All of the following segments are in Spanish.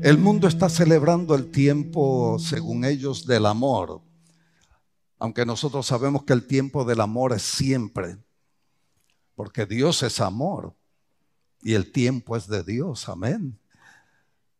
El mundo está celebrando el tiempo, según ellos, del amor, aunque nosotros sabemos que el tiempo del amor es siempre, porque Dios es amor y el tiempo es de Dios, amén.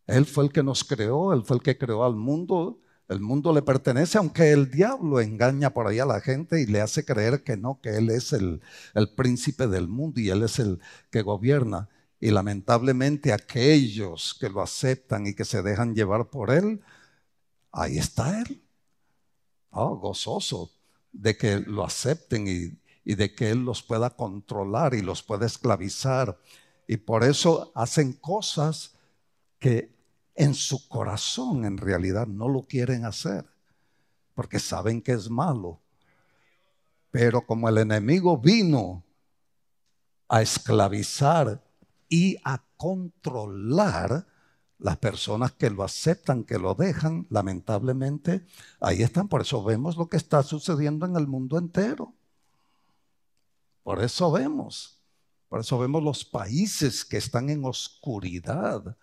Él fue el que nos creó, Él fue el que creó al mundo, el mundo le pertenece, aunque el diablo engaña por ahí a la gente y le hace creer que no, que Él es el, el príncipe del mundo y Él es el que gobierna. Y lamentablemente aquellos que lo aceptan y que se dejan llevar por Él, ahí está Él. Oh, gozoso de que lo acepten y, y de que Él los pueda controlar y los pueda esclavizar. Y por eso hacen cosas que en su corazón en realidad no lo quieren hacer, porque saben que es malo. Pero como el enemigo vino a esclavizar y a controlar las personas que lo aceptan, que lo dejan, lamentablemente, ahí están. Por eso vemos lo que está sucediendo en el mundo entero. Por eso vemos, por eso vemos los países que están en oscuridad,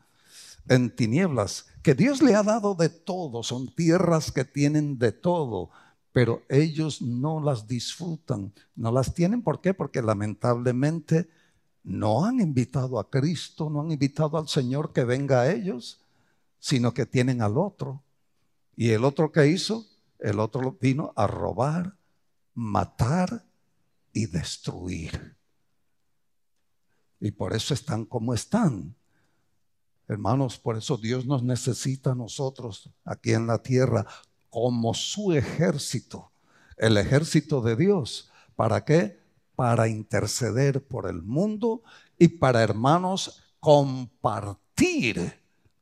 en tinieblas, que Dios le ha dado de todo, son tierras que tienen de todo, pero ellos no las disfrutan, no las tienen. ¿Por qué? Porque lamentablemente no han invitado a Cristo, no han invitado al Señor que venga a ellos, sino que tienen al otro. Y el otro que hizo, el otro vino a robar, matar y destruir. Y por eso están como están. Hermanos, por eso Dios nos necesita a nosotros aquí en la tierra como su ejército, el ejército de Dios. ¿Para qué? Para interceder por el mundo y para, hermanos, compartir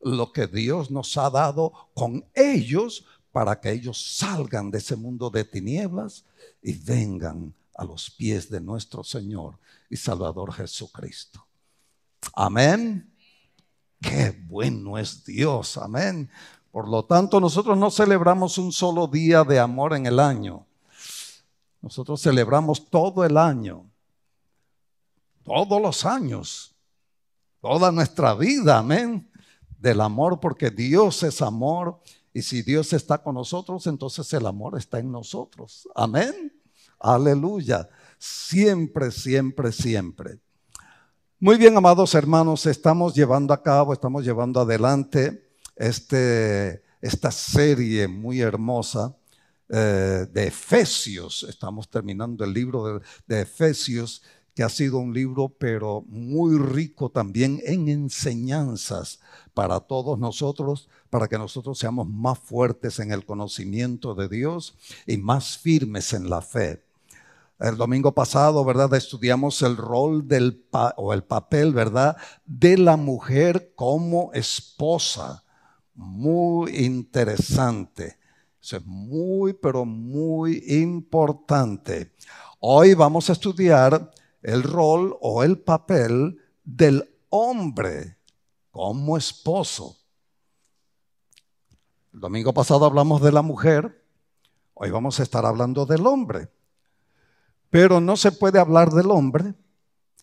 lo que Dios nos ha dado con ellos para que ellos salgan de ese mundo de tinieblas y vengan a los pies de nuestro Señor y Salvador Jesucristo. Amén. Qué bueno es Dios, amén. Por lo tanto, nosotros no celebramos un solo día de amor en el año. Nosotros celebramos todo el año, todos los años, toda nuestra vida, amén, del amor, porque Dios es amor. Y si Dios está con nosotros, entonces el amor está en nosotros. Amén. Aleluya. Siempre, siempre, siempre. Muy bien, amados hermanos, estamos llevando a cabo, estamos llevando adelante este, esta serie muy hermosa eh, de Efesios. Estamos terminando el libro de, Efesios, que ha sido un libro, pero muy rico también en enseñanzas para todos nosotros, para que nosotros seamos más fuertes en el conocimiento de Dios y más firmes en la fe. El domingo pasado, ¿verdad? Estudiamos el rol del o el papel, ¿verdad? De la mujer como esposa. Muy interesante. Eso es muy, pero muy importante. Hoy vamos a estudiar el rol o el papel del hombre como esposo. El domingo pasado hablamos de la mujer, hoy vamos a estar hablando del hombre. Pero no se puede hablar del hombre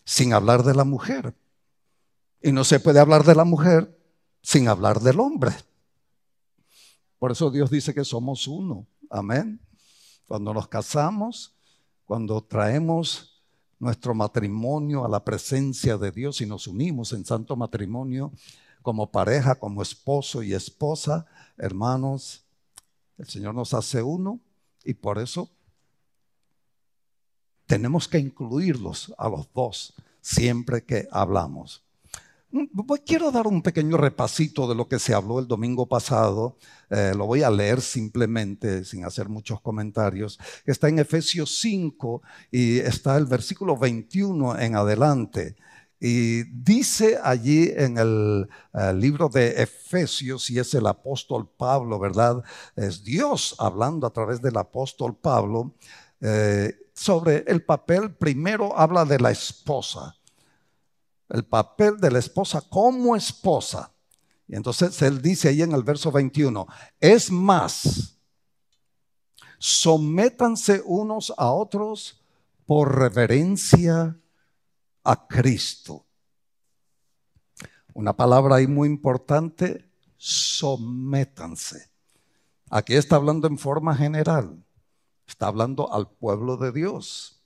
sin hablar de la mujer. Y no se puede hablar de la mujer sin hablar del hombre. Por eso Dios dice que somos uno. Amén. Cuando nos casamos, cuando traemos nuestro matrimonio a la presencia de Dios y nos unimos en santo matrimonio como pareja, como esposo y esposa, hermanos, el Señor nos hace uno y por eso tenemos que incluirlos a los dos siempre que hablamos. Quiero dar un pequeño repasito de lo que se habló el domingo pasado. Eh, lo voy a leer simplemente, sin hacer muchos comentarios. Está en Efesios 5 y está el versículo 21 en adelante. Y dice allí en el, eh, libro de Efesios, y es el apóstol Pablo, ¿verdad? Es Dios hablando a través del apóstol Pablo eh, sobre el papel. Primero habla de la esposa el papel de la esposa como esposa. Y entonces él dice ahí en el verso 21, es más, sométanse unos a otros por reverencia a Cristo. Una palabra ahí muy importante, sométanse. Aquí está hablando en forma general. Está hablando al pueblo de Dios,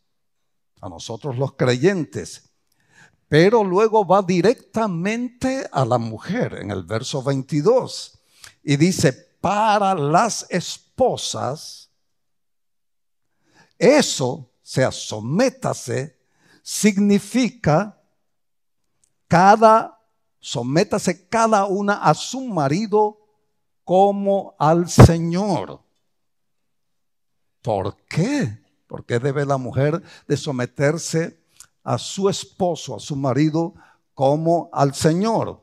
a nosotros los creyentes. Pero luego va directamente a la mujer en el verso 22 y dice, para las esposas, eso, sea, sométase, significa cada, sométase cada una a su marido como al Señor. ¿Por qué? ¿Por qué debe la mujer de someterse a su esposo, a su marido, como al Señor?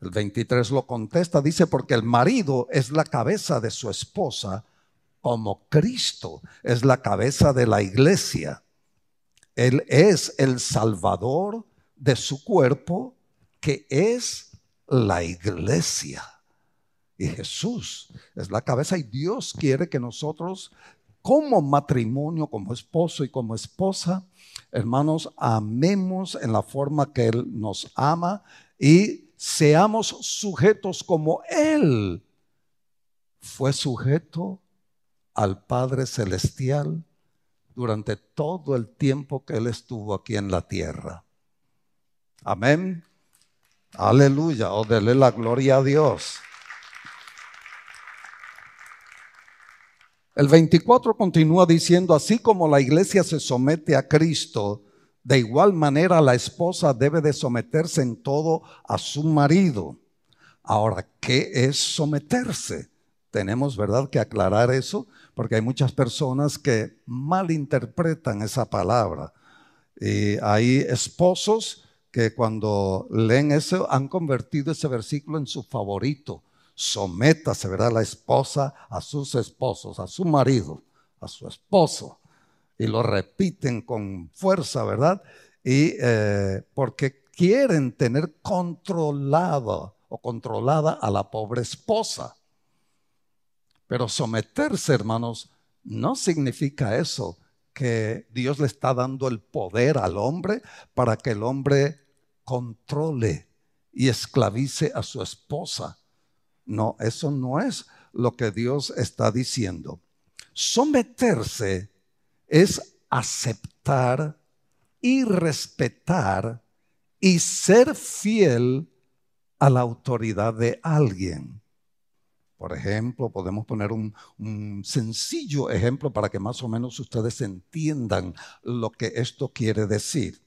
El 23 lo contesta, dice, porque el marido es la cabeza de su esposa, como Cristo es la cabeza de la iglesia. Él es el salvador de su cuerpo, que es la iglesia. Y Jesús es la cabeza y Dios quiere que nosotros como matrimonio, como esposo y como esposa, hermanos, amemos en la forma que Él nos ama y seamos sujetos como Él fue sujeto al Padre Celestial durante todo el tiempo que Él estuvo aquí en la tierra. Amén. Aleluya. O oh, la gloria a Dios. El 24 continúa diciendo, así como la iglesia se somete a Cristo, de igual manera la esposa debe de someterse en todo a su marido. Ahora, ¿qué es someterse? Tenemos, ¿verdad?, que aclarar eso, porque hay muchas personas que malinterpretan esa palabra. Y hay esposos que cuando leen eso han convertido ese versículo en su favorito sométase, ¿verdad? La esposa a sus esposos, a su marido, a su esposo. Y lo repiten con fuerza, ¿verdad? Y eh, porque quieren tener controlado o controlada a la pobre esposa. Pero someterse, hermanos, no significa eso, que Dios le está dando el poder al hombre para que el hombre controle y esclavice a su esposa. No, eso no es lo que Dios está diciendo. Someterse es aceptar y respetar y ser fiel a la autoridad de alguien. Por ejemplo, podemos poner un, sencillo ejemplo para que más o menos ustedes entiendan lo que esto quiere decir.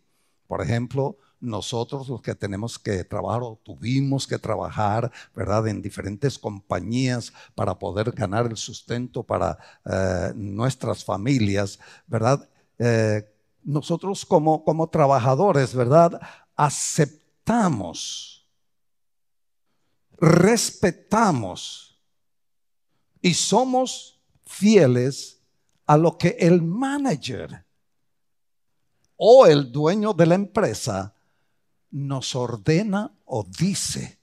Por ejemplo, nosotros los que tenemos que trabajar o tuvimos que trabajar, ¿verdad? En diferentes compañías para poder ganar el sustento para eh, nuestras familias, ¿verdad? Eh, nosotros como, como trabajadores, ¿verdad? Aceptamos, respetamos y somos fieles a lo que el manager o el dueño de la empresa nos ordena o dice.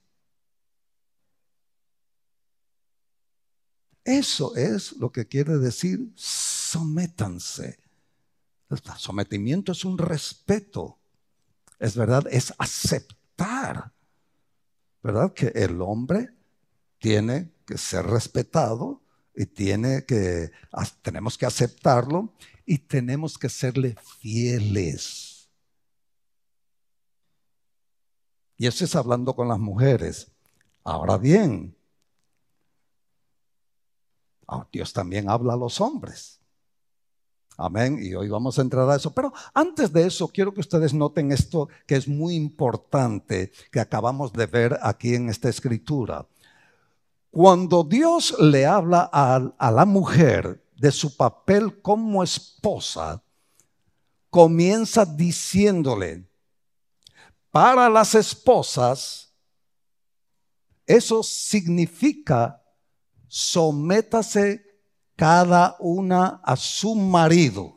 Eso es lo que quiere decir sométanse. El sometimiento es un respeto. Es verdad, es aceptar. ¿Verdad? Que el hombre tiene que ser respetado y tiene que, tenemos que aceptarlo y tenemos que serle fieles. Y eso es hablando con las mujeres. Ahora bien, ah, Dios también habla a los hombres. Amén. Y hoy vamos a entrar a eso. Pero antes de eso, quiero que ustedes noten esto que es muy importante que acabamos de ver aquí en esta escritura. Cuando Dios le habla a, a la mujer de su papel como esposa, comienza diciéndole, para las esposas, eso significa sométase cada una a su marido.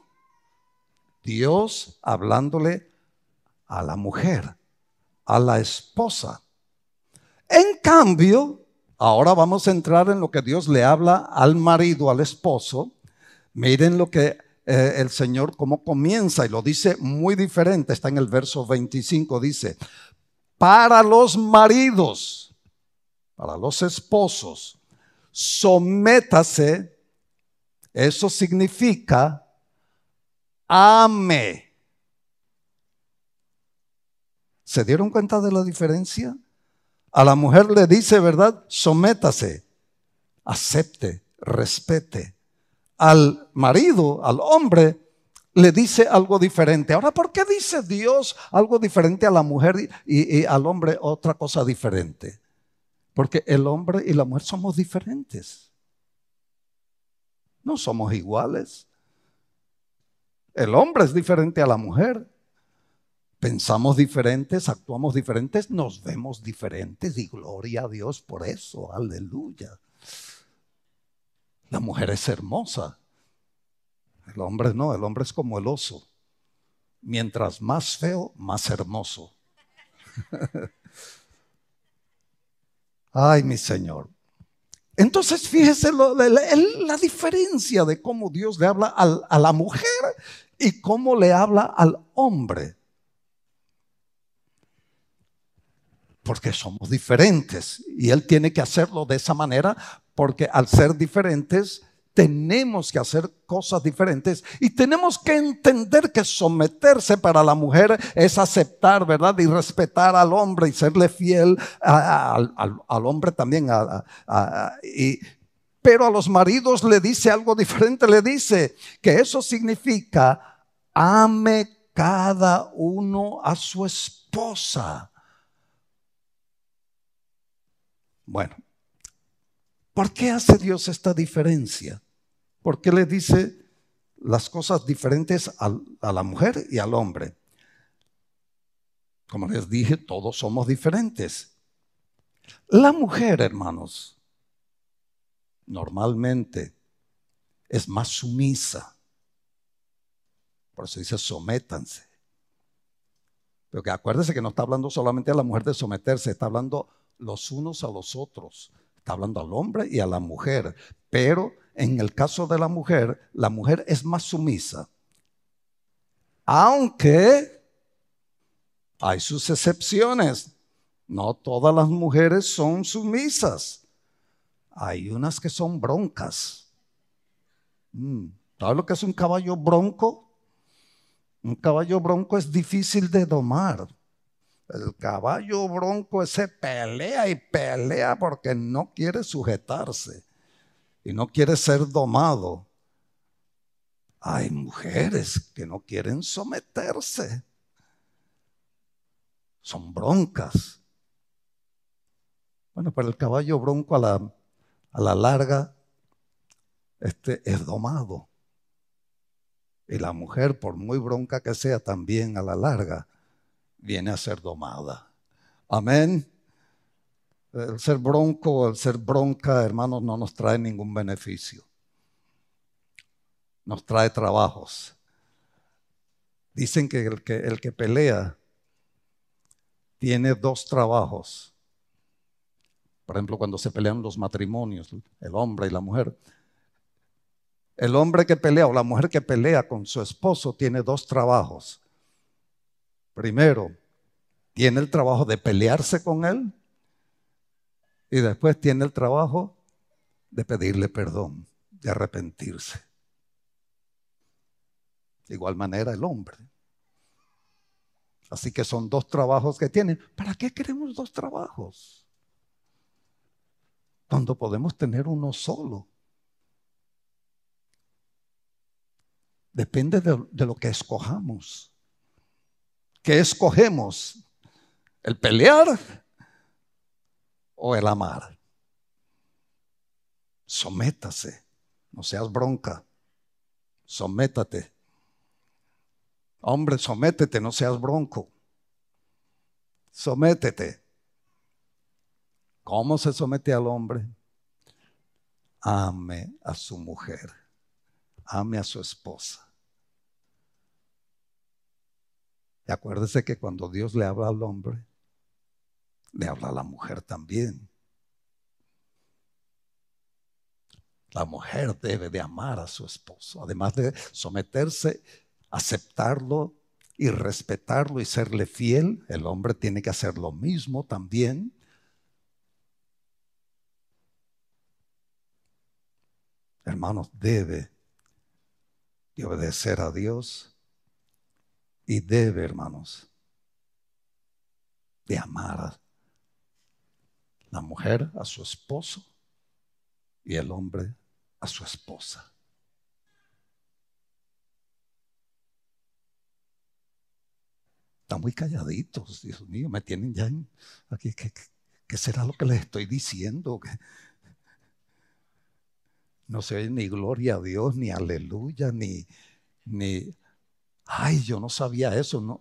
Dios hablándole a la mujer, a la esposa. En cambio, ahora vamos a entrar en lo que Dios le habla al marido, al esposo. Miren lo que eh, el Señor cómo comienza y lo dice muy diferente. Está en el verso 25, dice, para los maridos. para los esposos, sométase, eso significa ame. ¿Se dieron cuenta de la diferencia? A la mujer le dice, ¿verdad? Sométase, acepte, respete. Al marido, al hombre, le dice algo diferente. Ahora, ¿por qué dice Dios algo diferente a la mujer y, al hombre otra cosa diferente? Porque el hombre y la mujer somos diferentes. No somos iguales. El hombre es diferente a la mujer. Pensamos diferentes, actuamos diferentes, nos vemos diferentes y gloria a Dios por eso. Aleluya. La mujer es hermosa. El hombre no, el hombre es como el oso. Mientras más feo, más hermoso. Ay, mi Señor. Entonces, fíjese la, diferencia de cómo Dios le habla a la mujer y cómo le habla al hombre. Porque somos diferentes y Él tiene que hacerlo de esa manera porque al ser diferentes tenemos que hacer cosas diferentes y tenemos que entender que someterse para la mujer es aceptar, ¿verdad? Y respetar al hombre y serle fiel al, hombre también. pero a los maridos le dice algo diferente, le dice que eso significa ame cada uno a su esposa. Bueno, ¿Por qué hace Dios esta diferencia? ¿Por qué le dice las cosas diferentes a la mujer y al hombre? Como les dije, todos somos diferentes. La mujer, hermanos, normalmente es más sumisa. Por eso dice sométanse. Pero acuérdense que no está hablando solamente a la mujer de someterse, está hablando los unos a los otros. Está hablando al hombre y a la mujer. Pero en el caso de la mujer, la mujer es más sumisa. Aunque hay sus excepciones. No todas las mujeres son sumisas. Hay unas que son broncas. Mm, ¿Sabes lo que es un caballo bronco? Un caballo bronco es difícil de domar. El caballo bronco ese pelea y pelea porque no quiere sujetarse y no quiere ser domado. Hay mujeres que no quieren someterse. Son broncas. Bueno, pero el caballo bronco a la, a la larga este, es domado. Y la mujer, por muy bronca que sea, también a la larga viene a ser domada. Amén. El ser bronco, el ser bronca, hermanos, no nos trae ningún beneficio. Nos trae trabajos. Dicen que el que, el que pelea tiene dos trabajos. Por ejemplo, cuando se pelean los matrimonios, el hombre y la mujer. El hombre que pelea o la mujer que pelea con su esposo tiene dos trabajos. Primero, tiene el trabajo de pelearse con él y después tiene el trabajo de pedirle perdón, de arrepentirse. De igual manera el hombre. Así que son dos trabajos que tienen. ¿Para qué queremos dos trabajos? Cuando podemos tener uno solo. Depende de, de lo que escojamos. ¿Qué escogemos? ¿El pelear o el amar? Sométase, no seas bronca, sométate. Hombre, sométete, no seas bronco. Sométete. ¿Cómo se somete al hombre? Ame a su mujer, ame a su esposa. Y acuérdese que cuando Dios le habla al hombre, le habla a la mujer también. La mujer debe de amar a su esposo, además de someterse, aceptarlo y respetarlo y serle fiel. El hombre tiene que hacer lo mismo también. Hermanos, debe de obedecer a Dios y debe, hermanos, de amar la mujer a su esposo y el hombre a su esposa. Están muy calladitos, Dios mío, me tienen ya aquí. ¿qué, será lo que les estoy diciendo? No se oye ni gloria a Dios, ni aleluya, ni, ni, ay, yo no sabía eso. No,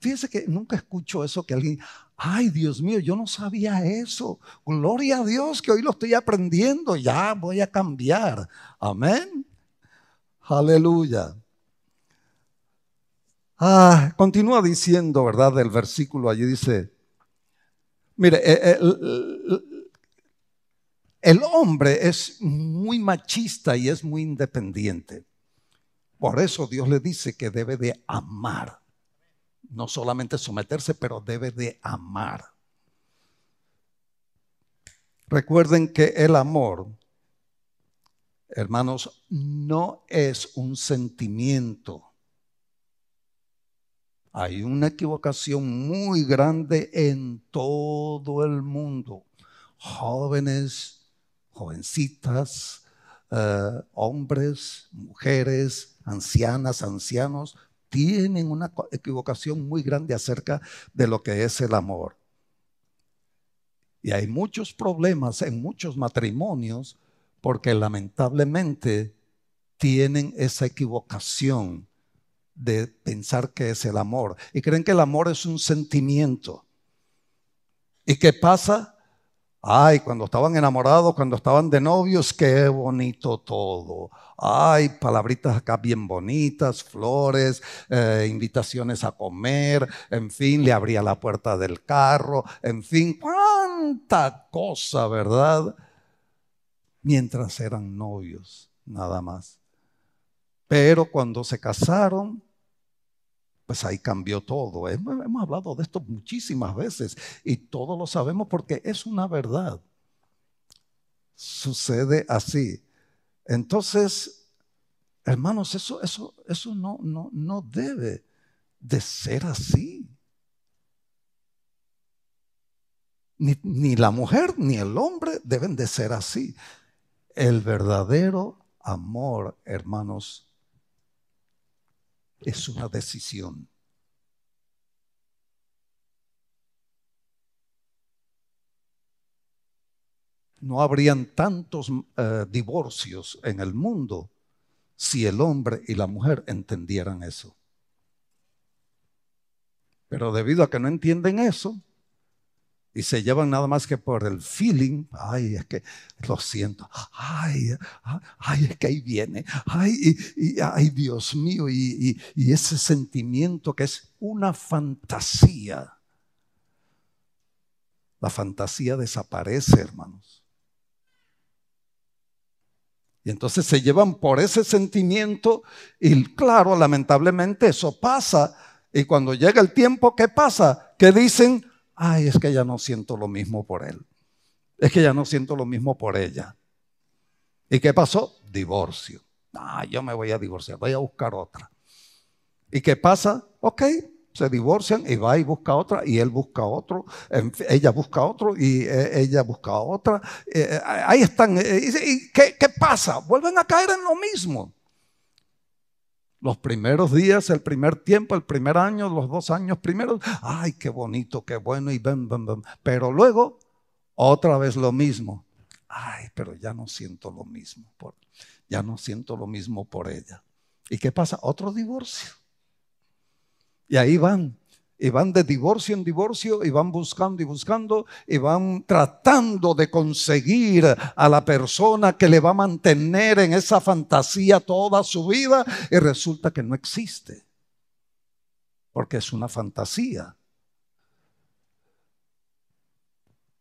Fíjese que nunca escucho eso que alguien, ay Dios mío, yo no sabía eso. Gloria a Dios que hoy lo estoy aprendiendo, ya voy a cambiar. Amén. Aleluya. Ah, continúa diciendo, ¿verdad? Del versículo allí dice, mire, eh, el, el hombre es muy machista y es muy independiente. Por eso Dios le dice que debe de amar. No solamente someterse, pero debe de amar. Recuerden que el amor, hermanos, no es un sentimiento. Hay una equivocación muy grande en todo el mundo. Jóvenes, jovencitas, eh, hombres, mujeres, ancianas, ancianos, tienen una equivocación muy grande acerca de lo que es el amor. Y hay muchos problemas en muchos matrimonios porque lamentablemente tienen esa equivocación de pensar que es el amor y creen que el amor es un sentimiento. ¿Y qué pasa? Ay, cuando estaban enamorados, cuando estaban de novios, qué bonito todo. Ay, palabritas acá bien bonitas, flores, eh, invitaciones a comer, en fin, le abría la puerta del carro, en fin, cuánta cosa, ¿verdad? Mientras eran novios, nada más. Pero cuando se casaron, pues ahí cambió todo. Hemos, hablado de esto muchísimas veces y todos lo sabemos porque es una verdad. Sucede así. Entonces, hermanos, eso, eso, eso no, no, no debe de ser así. Ni, ni, la mujer ni el hombre deben de ser así. El verdadero amor, hermanos, es una decisión. No habrían tantos eh, divorcios en el mundo si el hombre y la mujer entendieran eso. Pero debido a que no entienden eso, y se llevan nada más que por el feeling, ay, es que lo siento, ay, ay, es que ahí viene, ay, y, ay Dios mío, y, y ese sentimiento que es una fantasía. La fantasía desaparece, hermanos. Y entonces se llevan por ese sentimiento y claro, lamentablemente eso pasa. Y cuando llega el tiempo, ¿qué pasa? Que dicen, ay, es que ya no siento lo mismo por él. Es que ya no siento lo mismo por ella. ¿Y qué pasó? Divorcio. Ah, yo me voy a divorciar, voy a buscar otra. ¿Y qué pasa? Ok, se divorcian y va y busca otra y él busca otro, ella busca otro y eh, ella busca otra. Eh, eh, ahí están. ¿Y qué, qué pasa? Vuelven a caer en lo mismo. Los primeros días, el primer tiempo, el primer año, los dos años primeros, ay, qué bonito, qué bueno, y ven, ven, ven. Pero luego, otra vez lo mismo. Ay, pero ya no siento lo mismo, por, ya no siento lo mismo por ella. ¿Y qué pasa? Otro divorcio. Y ahí van y van de divorcio en divorcio y van buscando y buscando y van tratando de conseguir a la persona que le va a mantener en esa fantasía toda su vida y resulta que no existe. Porque es una fantasía.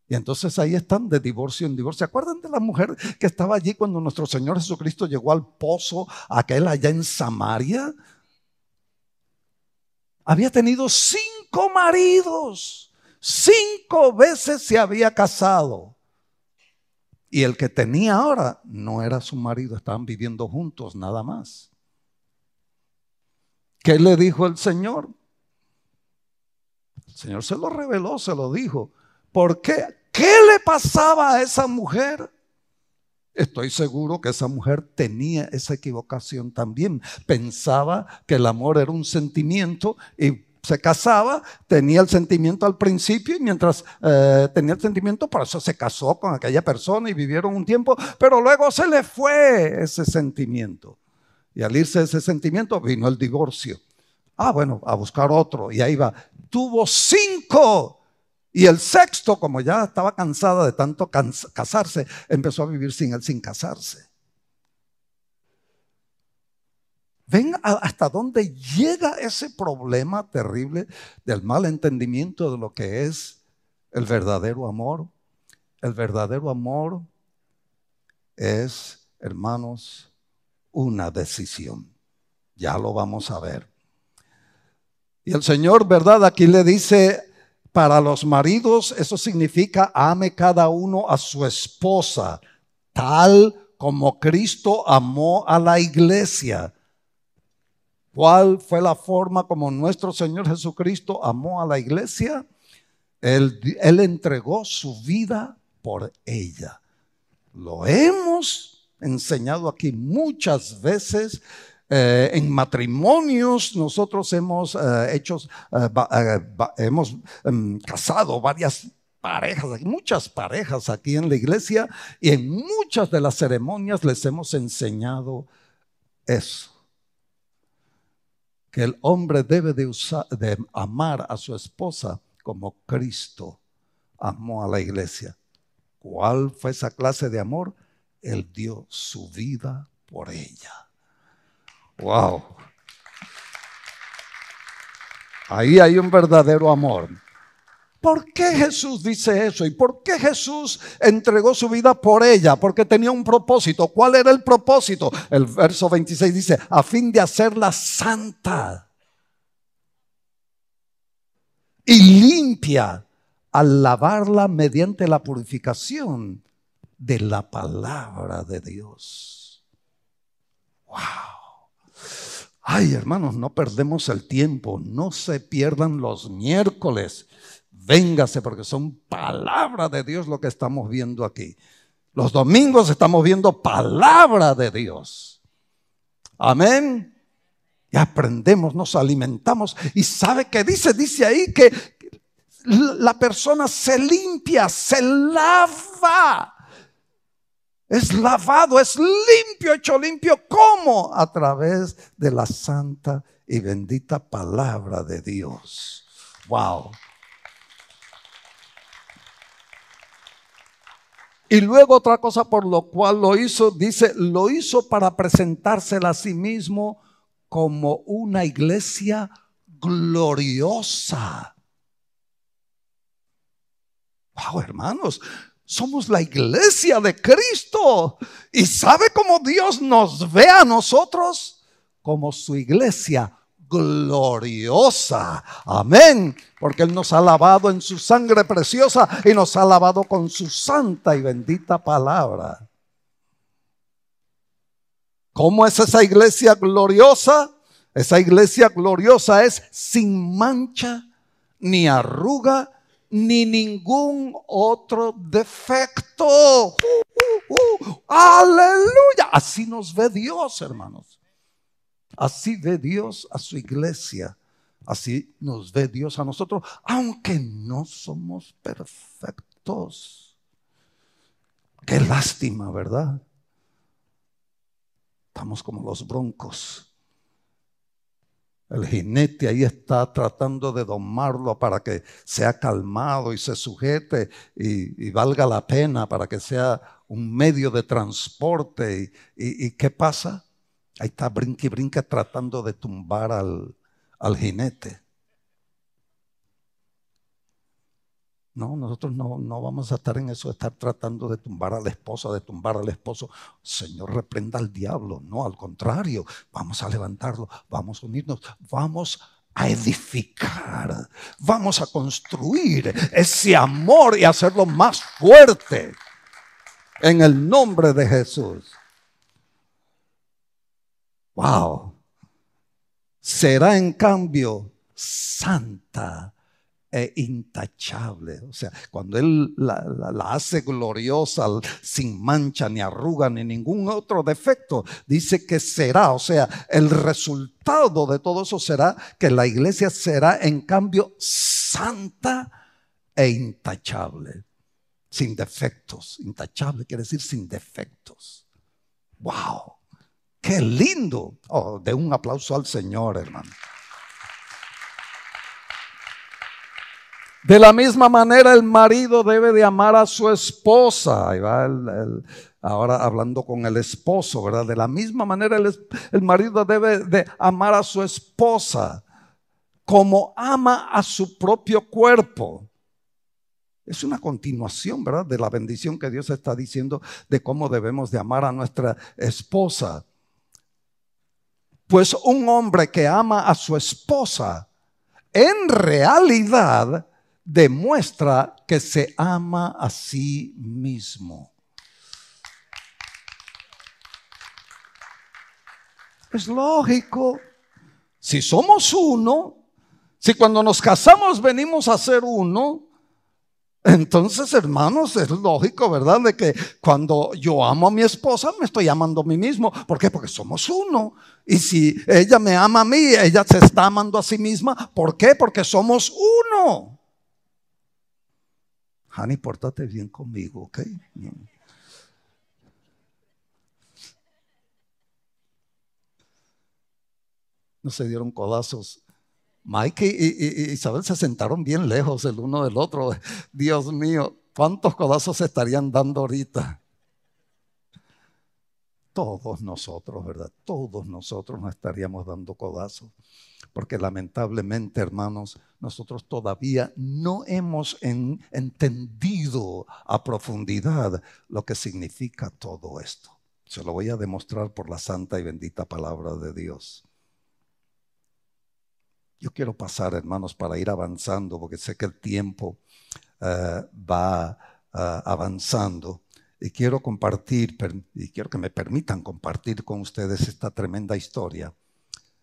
Y entonces ahí están de divorcio en divorcio. ¿Se acuerdan de la mujer que estaba allí cuando nuestro Señor Jesucristo llegó al pozo, aquel allá en Samaria? Había tenido cinco maridos, cinco veces se había casado. Y el que tenía ahora no era su marido, estaban viviendo juntos nada más. ¿Qué le dijo el Señor? El Señor se lo reveló, se lo dijo. ¿Por qué? ¿Qué le pasaba a esa mujer? Estoy seguro que esa mujer tenía esa equivocación también. Pensaba que el amor era un sentimiento y se casaba, tenía el sentimiento al principio y mientras eh, tenía el sentimiento, por eso se casó con aquella persona y vivieron un tiempo, pero luego se le fue ese sentimiento. Y al irse ese sentimiento vino el divorcio. Ah, bueno, a buscar otro. Y ahí va. Tuvo cinco. Y el sexto, como ya estaba cansada de tanto casarse, empezó a vivir sin él, sin casarse. Ven hasta dónde llega ese problema terrible del mal entendimiento de lo que es el verdadero amor. El verdadero amor es, hermanos, una decisión. Ya lo vamos a ver. Y el Señor, ¿verdad? Aquí le dice, para los maridos eso significa ame cada uno a su esposa, tal como Cristo amó a la iglesia ¿Cuál fue la forma como nuestro Señor Jesucristo amó a la iglesia? Él, entregó su vida por ella. Lo hemos enseñado aquí muchas veces. Eh, en matrimonios nosotros hemos eh, hecho, eh, hemos em, casado varias parejas, muchas parejas aquí en la iglesia y en muchas de las ceremonias les hemos enseñado eso que el hombre debe de, usar, de amar a su esposa como Cristo amó a la iglesia. ¿Cuál fue esa clase de amor? Él dio su vida por ella. Wow. Ahí hay un verdadero amor. ¿Por qué Jesús dice eso? ¿Y por qué Jesús entregó su vida por ella? Porque tenía un propósito. ¿Cuál era el propósito? El verso 26 dice, a fin de hacerla santa y limpia al lavarla mediante la purificación de la palabra de Dios. Wow. Ay, hermanos, no perdemos el tiempo, no se pierdan los miércoles véngase, porque son palabras de Dios lo que estamos viendo aquí. Los domingos estamos viendo palabra de Dios. Amén. Y aprendemos, nos alimentamos. Y sabe que dice, dice ahí que la persona se limpia, se lava. Es lavado, es limpio, hecho limpio. ¿Cómo? A través de la santa y bendita palabra de Dios. Wow. Y luego otra cosa por lo cual lo hizo, dice, lo hizo para presentársela a sí mismo como una iglesia gloriosa. Wow, hermanos, somos la iglesia de Cristo. ¿Y sabe cómo Dios nos ve a nosotros? Como su iglesia gloriosa. Amén. Porque Él nos ha lavado en su sangre preciosa y nos ha lavado con su santa y bendita palabra. ¿Cómo es esa iglesia gloriosa? Esa iglesia gloriosa es sin mancha, ni arruga, ni ningún otro defecto. Uh, uh, uh. aleluya. Así nos ve Dios, hermanos. Así ve Dios a su iglesia. Así nos ve Dios a nosotros, aunque no somos perfectos. Qué lástima, ¿verdad? Estamos como los broncos. El jinete ahí está tratando de domarlo para que sea calmado y se sujete y, valga la pena, para que sea un medio de transporte. y qué pasa? Ahí está brinca y brinca tratando de tumbar al, al jinete. No, nosotros no, no, vamos a estar en eso de estar tratando de tumbar a la esposa, de tumbar al esposo. Señor, reprenda al diablo. No, al contrario, vamos a levantarlo, vamos a unirnos, vamos a edificar, vamos a construir ese amor y hacerlo más fuerte. En el nombre de Jesús. Wow. Será en cambio santa e intachable. O sea, cuando Él la, hace gloriosa, sin mancha, ni arruga, ni ningún otro defecto, dice que será. O sea, el resultado de todo eso será que la iglesia será en cambio santa e intachable. Sin defectos. Intachable quiere decir sin defectos. ¡Wow! ¡Qué lindo! Oh, de un aplauso al Señor, hermano. De la misma manera el marido debe de amar a su esposa. Ahí va ahora hablando con el esposo, ¿verdad? De la misma manera el, el marido debe de amar a su esposa como ama a su propio cuerpo. Es una continuación, ¿verdad? De la bendición que Dios está diciendo de cómo debemos de amar a nuestra esposa. Pues un hombre que ama a su esposa, en realidad demuestra que se ama a sí mismo. Es lógico. Si somos uno, si cuando nos casamos venimos a ser uno, entonces, hermanos, es lógico, ¿verdad? De que cuando yo amo a mi esposa, me estoy amando a mí mismo. ¿Por qué? Porque somos uno. Y si ella me ama a mí, ella se está amando a sí misma. ¿Por qué? Porque somos uno. Hani, portate bien conmigo, ¿ok? No se dieron codazos. Mike y, Isabel se sentaron bien lejos el uno del otro. Dios mío, ¿cuántos codazos se estarían dando ahorita? Todos nosotros, ¿verdad? Todos nosotros nos estaríamos dando codazos. Porque lamentablemente, hermanos, nosotros todavía no hemos entendido a profundidad lo que significa todo esto. Se lo voy a demostrar por la santa y bendita palabra de Dios. Yo quiero pasar, hermanos, para ir avanzando, porque sé que el tiempo eh, va eh, avanzando. Y quiero compartir, y quiero que me permitan compartir con ustedes esta tremenda historia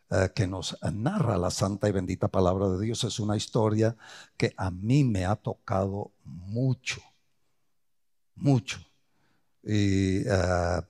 eh, que nos narra la santa y bendita palabra de Dios. Es una historia que a mí me ha tocado mucho, mucho. Y eh,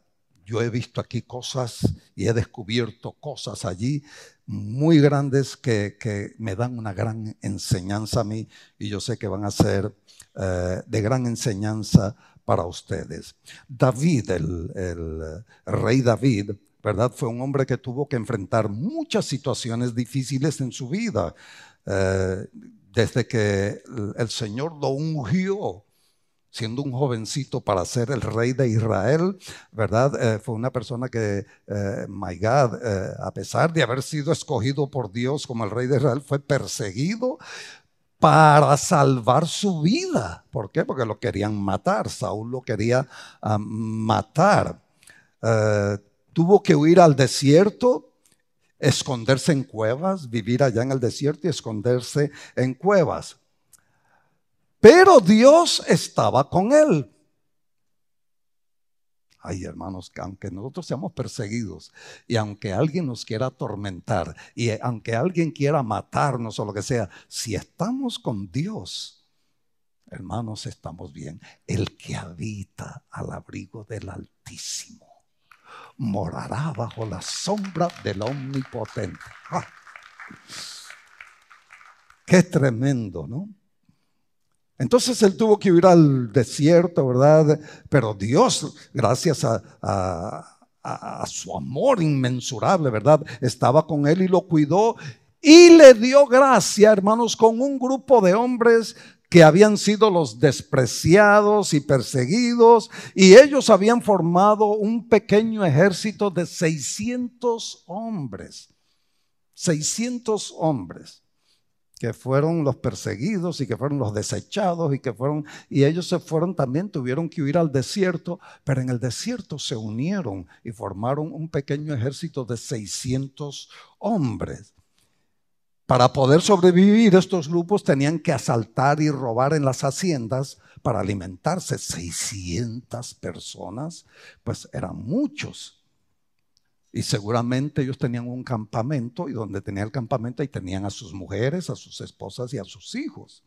yo he visto aquí cosas y he descubierto cosas allí muy grandes que, me dan una gran enseñanza a mí y yo sé que van a ser eh, de gran enseñanza para ustedes. David, el rey David, ¿verdad? Fue un hombre que tuvo que enfrentar muchas situaciones difíciles en su vida. Eh, desde que el Señor lo ungió siendo un jovencito para ser el rey de Israel, ¿verdad? Eh, fue una persona que, eh, my God, a pesar de haber sido escogido por Dios como el rey de Israel, fue perseguido para salvar su vida. ¿Por qué? Porque lo querían matar. Saúl lo quería ah, matar tuvo que huir al desierto, esconderse en cuevas, vivir allá en el desierto y esconderse en cuevas. Pero Dios estaba con él. Ay, hermanos, que aunque nosotros seamos perseguidos y aunque alguien nos quiera atormentar y aunque alguien quiera matarnos o lo que sea, si estamos con Dios, hermanos, estamos bien. El que habita al abrigo del Altísimo morará bajo la sombra del omnipotente. Ah. Qué tremendo, ¿no? Entonces él tuvo que ir al desierto, ¿verdad? Pero Dios, gracias a, su amor inmensurable, ¿verdad? Estaba con él y lo cuidó y le dio gracia, hermanos, con un grupo de hombres que habían sido los despreciados y perseguidos, y ellos habían formado un pequeño ejército de 600 hombres, 600 hombres que fueron los perseguidos y que fueron los desechados y que fueron y ellos se fueron también tuvieron que huir al desierto, pero en el desierto se unieron y formaron un pequeño ejército de 600 hombres. Para poder sobrevivir, estos grupos tenían que asaltar y robar en las haciendas para alimentarse. 600 personas, pues eran muchos. Y seguramente ellos tenían un campamento y donde tenía el campamento ahí tenían a sus mujeres, a sus esposas y a sus hijos.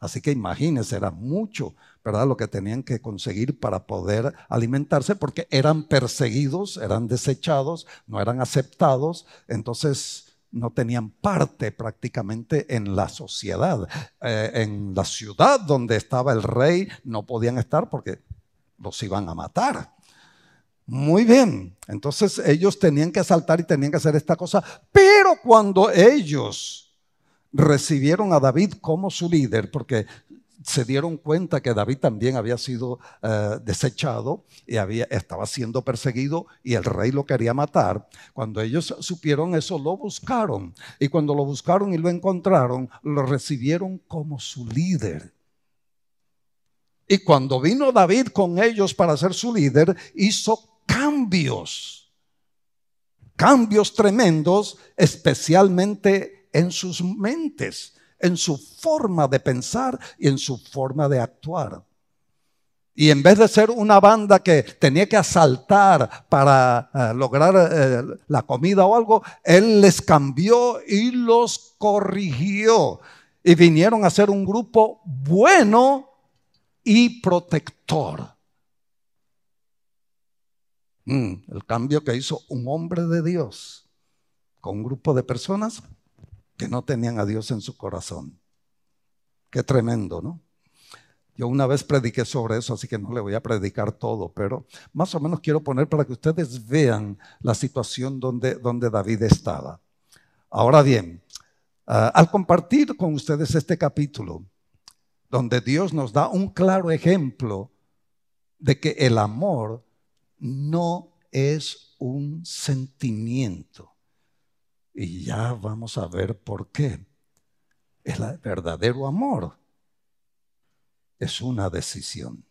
Así que imagínense, era mucho, ¿verdad? Lo que tenían que conseguir para poder alimentarse porque eran perseguidos, eran desechados, no eran aceptados. Entonces no tenían parte prácticamente en la sociedad. Eh, en la ciudad donde estaba el rey no podían estar porque los iban a matar. Muy bien, entonces ellos tenían que asaltar y tenían que hacer esta cosa, pero cuando ellos recibieron a David como su líder, porque se dieron cuenta que David también había sido eh, desechado y había, estaba siendo perseguido y el rey lo quería matar. Cuando ellos supieron eso, lo buscaron. Y cuando lo buscaron y lo encontraron, lo recibieron como su líder. Y cuando vino David con ellos para ser su líder, hizo cambios. Cambios tremendos, especialmente en sus mentes en su forma de pensar y en su forma de actuar. Y en vez de ser una banda que tenía que asaltar para eh, lograr eh, la comida o algo, Él les cambió y los corrigió. Y vinieron a ser un grupo bueno y protector. Mm, el cambio que hizo un hombre de Dios con un grupo de personas que no tenían a Dios en su corazón. Qué tremendo, ¿no? Yo una vez prediqué sobre eso, así que no le voy a predicar todo, pero más o menos quiero poner para que ustedes vean la situación donde, donde David estaba. Ahora bien, ah, al compartir con ustedes este capítulo, donde Dios nos da un claro ejemplo de que el amor no es un sentimiento. Y ya vamos a ver por qué. El verdadero amor es una decisión.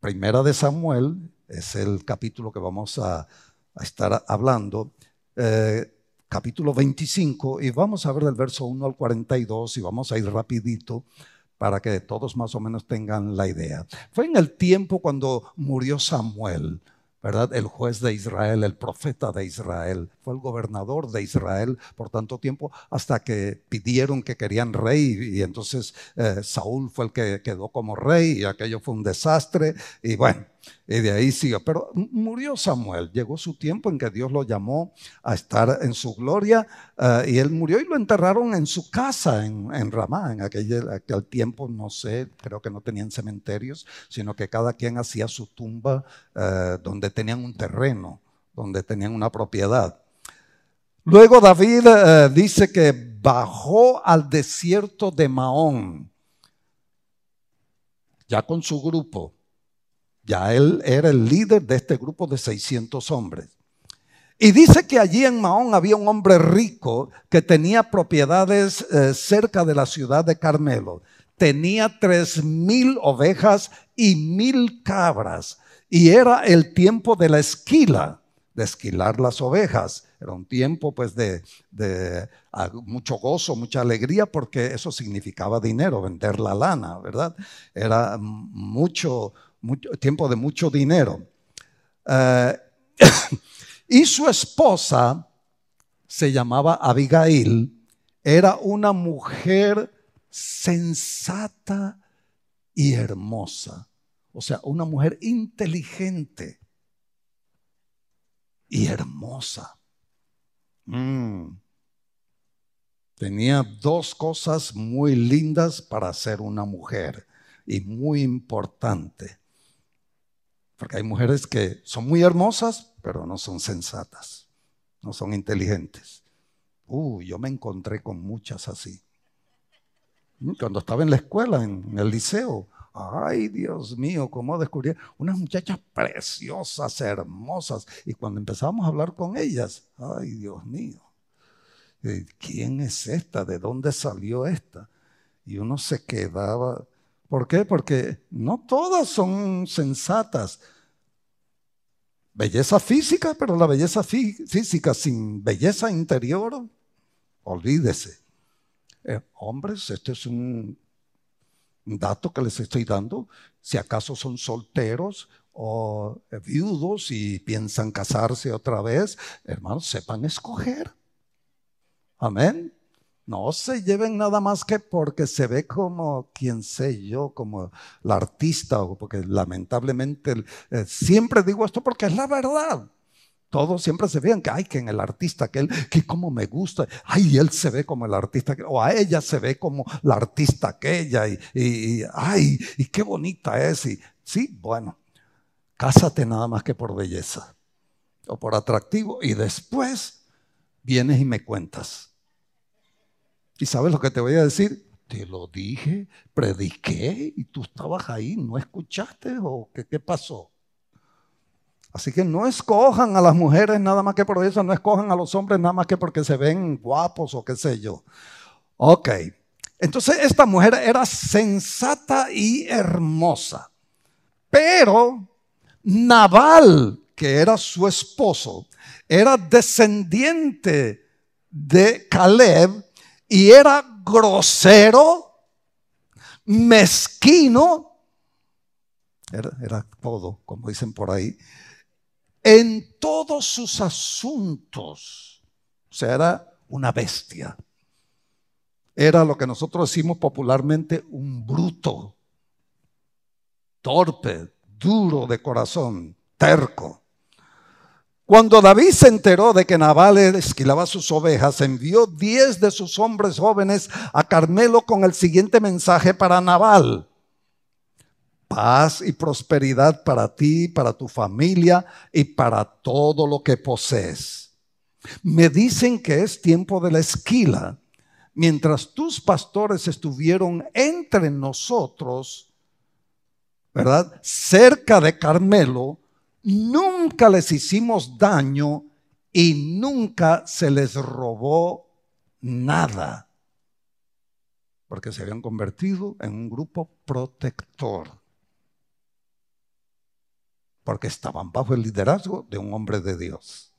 Primera de Samuel es el capítulo que vamos a, estar hablando, eh, capítulo 25, y vamos a ver del verso 1 al 42 y vamos a ir rapidito para que todos más o menos tengan la idea. Fue en el tiempo cuando murió Samuel. ¿Verdad? El juez de Israel, el profeta de Israel, fue el gobernador de Israel por tanto tiempo hasta que pidieron que querían rey y entonces eh, Saúl fue el que quedó como rey y aquello fue un desastre y bueno, y de ahí siguió. Pero murió Samuel, llegó su tiempo en que Dios lo llamó a estar en su gloria eh, y él murió y lo enterraron en su casa en, Ramá. En aquel, tiempo, no sé, creo que no tenían cementerios, sino que cada quien hacía su tumba eh, donde tenían un terreno, donde tenían una propiedad. Luego David eh, dice que bajó al desierto de Mahón, ya con su grupo ya él era el líder de este grupo de 600 hombres. Y dice que allí en Mahón había un hombre rico que tenía propiedades eh, cerca de la ciudad de Carmelo. Tenía tres mil ovejas y mil cabras. Y era el tiempo de la esquila, de esquilar las ovejas. Era un tiempo pues de, de mucho gozo, mucha alegría, porque eso significaba dinero, vender la lana, ¿verdad? Era mucho, tiempo de mucho dinero. Eh, y su esposa se llamaba Abigail, era una mujer sensata y hermosa, o sea, una mujer inteligente y hermosa. Mm. Tenía dos cosas muy lindas para ser una mujer y muy importante. Porque hay mujeres que son muy hermosas, pero no son sensatas, no son inteligentes. Uh, yo me encontré con muchas así. Mm, cuando estaba en la escuela, en el liceo, ay Dios mío, cómo descubrí unas muchachas preciosas, hermosas. Y cuando empezamos a hablar con ellas, ay Dios mío, eh, ¿quién es esta? ¿De dónde salió esta? Y uno se quedaba, ¿Por qué? Porque no todas son sensatas. Belleza física, pero la belleza física sin belleza interior olvídese. Eh, hombres, este es un dato que les estoy dando. Si acaso son solteros o viudos y piensan casarse otra vez, hermanos, sepan escoger. Amén. No se lleven nada más que porque se ve como, quien sé yo, como la artista, o porque lamentablemente, eh, siempre digo esto porque es la verdad. Todos siempre se vean que, ay, que en el artista, que él, que como me gusta, ay, él se ve como el artista, o a ella se ve como la artista aquella, y, ay, y qué bonita es. Y sí, bueno, cásate nada más que por belleza o por atractivo, y después vienes y me cuentas. ¿Y sabes lo que te voy a decir? Te lo dije, prediqué y tú estabas ahí, ¿no escuchaste o qué, qué pasó? Así que no escojan a las mujeres nada más que por eso, no escojan a los hombres nada más que porque se ven guapos o qué sé yo. Ok, entonces esta mujer era sensata y hermosa, pero Naval, que era su esposo, era descendiente de Caleb y era grosero, mezquino, era, todo, como dicen por ahí, en todos sus asuntos. O sea, era una bestia. Era lo que nosotros decimos popularmente un bruto, torpe, duro de corazón, terco. Cuando David se enteró de que Nabal esquilaba sus ovejas, envió diez de sus hombres jóvenes a Carmelo con el siguiente mensaje para Nabal paz y prosperidad para ti, para tu familia y para todo lo que posees. Me dicen que es tiempo de la esquila. Mientras tus pastores estuvieron entre nosotros, ¿verdad? Cerca de Carmelo, nunca les hicimos daño y nunca se les robó nada. Porque se habían convertido en un grupo protector porque estaban bajo el liderazgo de un hombre de Dios.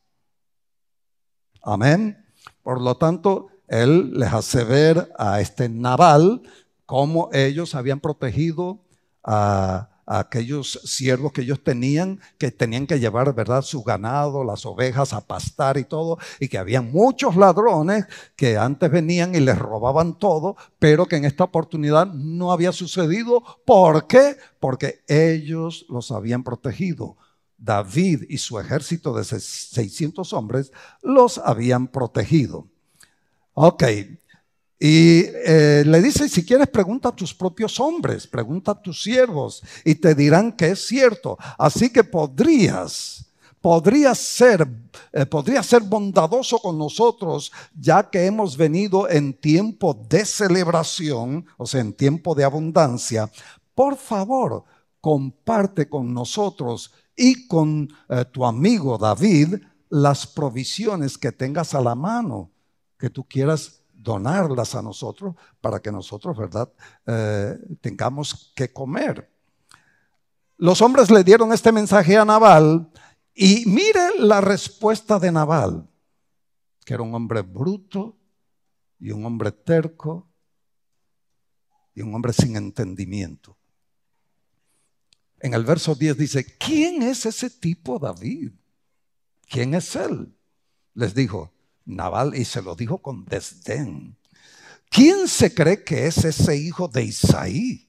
Amén. Por lo tanto, él les hace ver a este Naval cómo ellos habían protegido a aquellos siervos que ellos tenían, que tenían que llevar, ¿verdad?, su ganado, las ovejas a pastar y todo, y que había muchos ladrones que antes venían y les robaban todo, pero que en esta oportunidad no había sucedido. ¿Por qué? Porque ellos los habían protegido. David y su ejército de 600 hombres los habían protegido. Ok, y eh, le dice, si quieres, pregunta a tus propios hombres, pregunta a tus siervos y te dirán que es cierto. Así que podrías, podrías ser, eh, podrías ser bondadoso con nosotros, ya que hemos venido en tiempo de celebración, o sea, en tiempo de abundancia. Por favor, comparte con nosotros y con eh, tu amigo David las provisiones que tengas a la mano, que tú quieras donarlas a nosotros para que nosotros, ¿verdad?, eh, tengamos que comer. Los hombres le dieron este mensaje a Naval y mire la respuesta de Naval, que era un hombre bruto y un hombre terco y un hombre sin entendimiento. En el verso 10 dice, ¿quién es ese tipo David? ¿Quién es él? Les dijo, Y se lo dijo con desdén. ¿Quién se cree que es ese hijo de Isaí?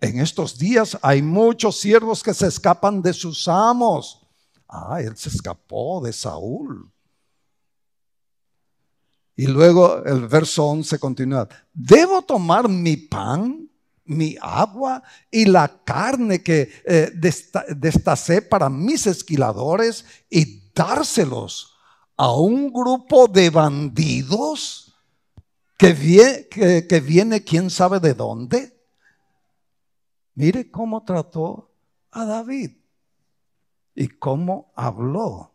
En estos días hay muchos siervos que se escapan de sus amos. Ah, él se escapó de Saúl. Y luego el verso 11 continúa. ¿Debo tomar mi pan, mi agua y la carne que eh, destacé para mis esquiladores y dárselos a un grupo de bandidos que viene, quién sabe de dónde. Mire cómo trató a David y cómo habló.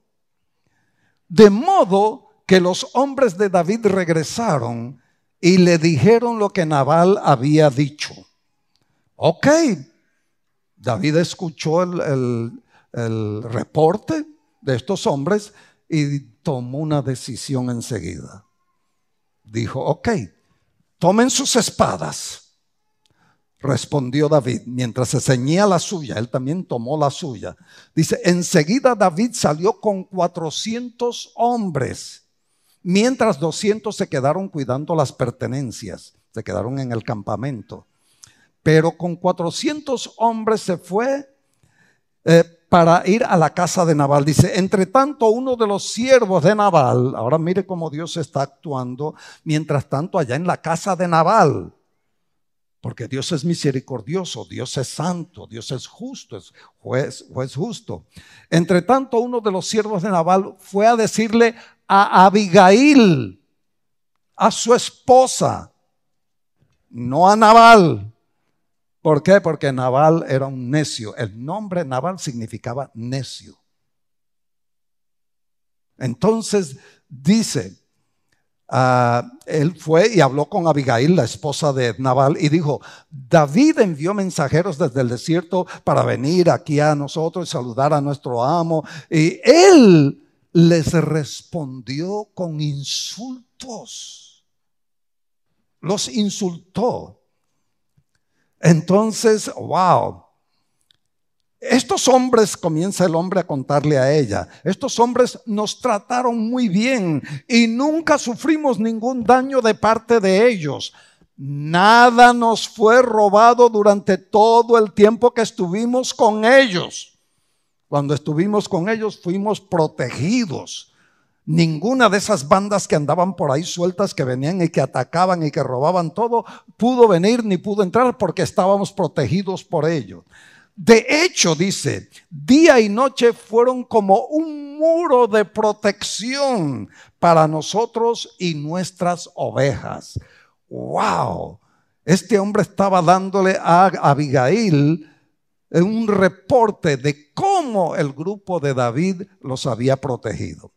De modo que los hombres de David regresaron y le dijeron lo que Nabal había dicho. Ok, David escuchó el, el reporte de estos hombres y tomó una decisión enseguida. dijo, ok, tomen sus espadas. Respondió David, mientras se ceñía la suya, él también tomó la suya. Dice, enseguida David salió con 400 hombres, mientras 200 se quedaron cuidando las pertenencias, se quedaron en el campamento. Pero con 400 hombres se fue eh, para ir a la casa de Nabal. Dice, entre tanto uno de los siervos de Nabal, ahora mire cómo Dios está actuando, mientras tanto allá en la casa de Nabal, porque Dios es misericordioso, Dios es santo, Dios es justo, es juez, juez justo. Entre tanto uno de los siervos de Nabal fue a decirle a Abigail, a su esposa, no a Nabal, ¿Por qué? Porque Naval era un necio. El nombre Naval significaba necio. Entonces dice, ah, él fue y habló con Abigail, la esposa de Naval, y dijo, David envió mensajeros desde el desierto para venir aquí a nosotros y saludar a nuestro amo. Y él les respondió con insultos. Los insultó. Entonces, wow. Estos hombres, comienza el hombre a contarle a ella, estos hombres nos trataron muy bien y nunca sufrimos ningún daño de parte de ellos. Nada nos fue robado durante todo el tiempo que estuvimos con ellos. Cuando estuvimos con ellos fuimos protegidos. Ninguna de esas bandas que andaban por ahí sueltas, que venían y que atacaban y que robaban todo, pudo venir ni pudo entrar porque estábamos protegidos por ellos. De hecho, dice, día y noche fueron como un muro de protección para nosotros y nuestras ovejas. ¡Wow! Este hombre estaba dándole a Abigail un reporte de cómo el grupo de David los había protegido.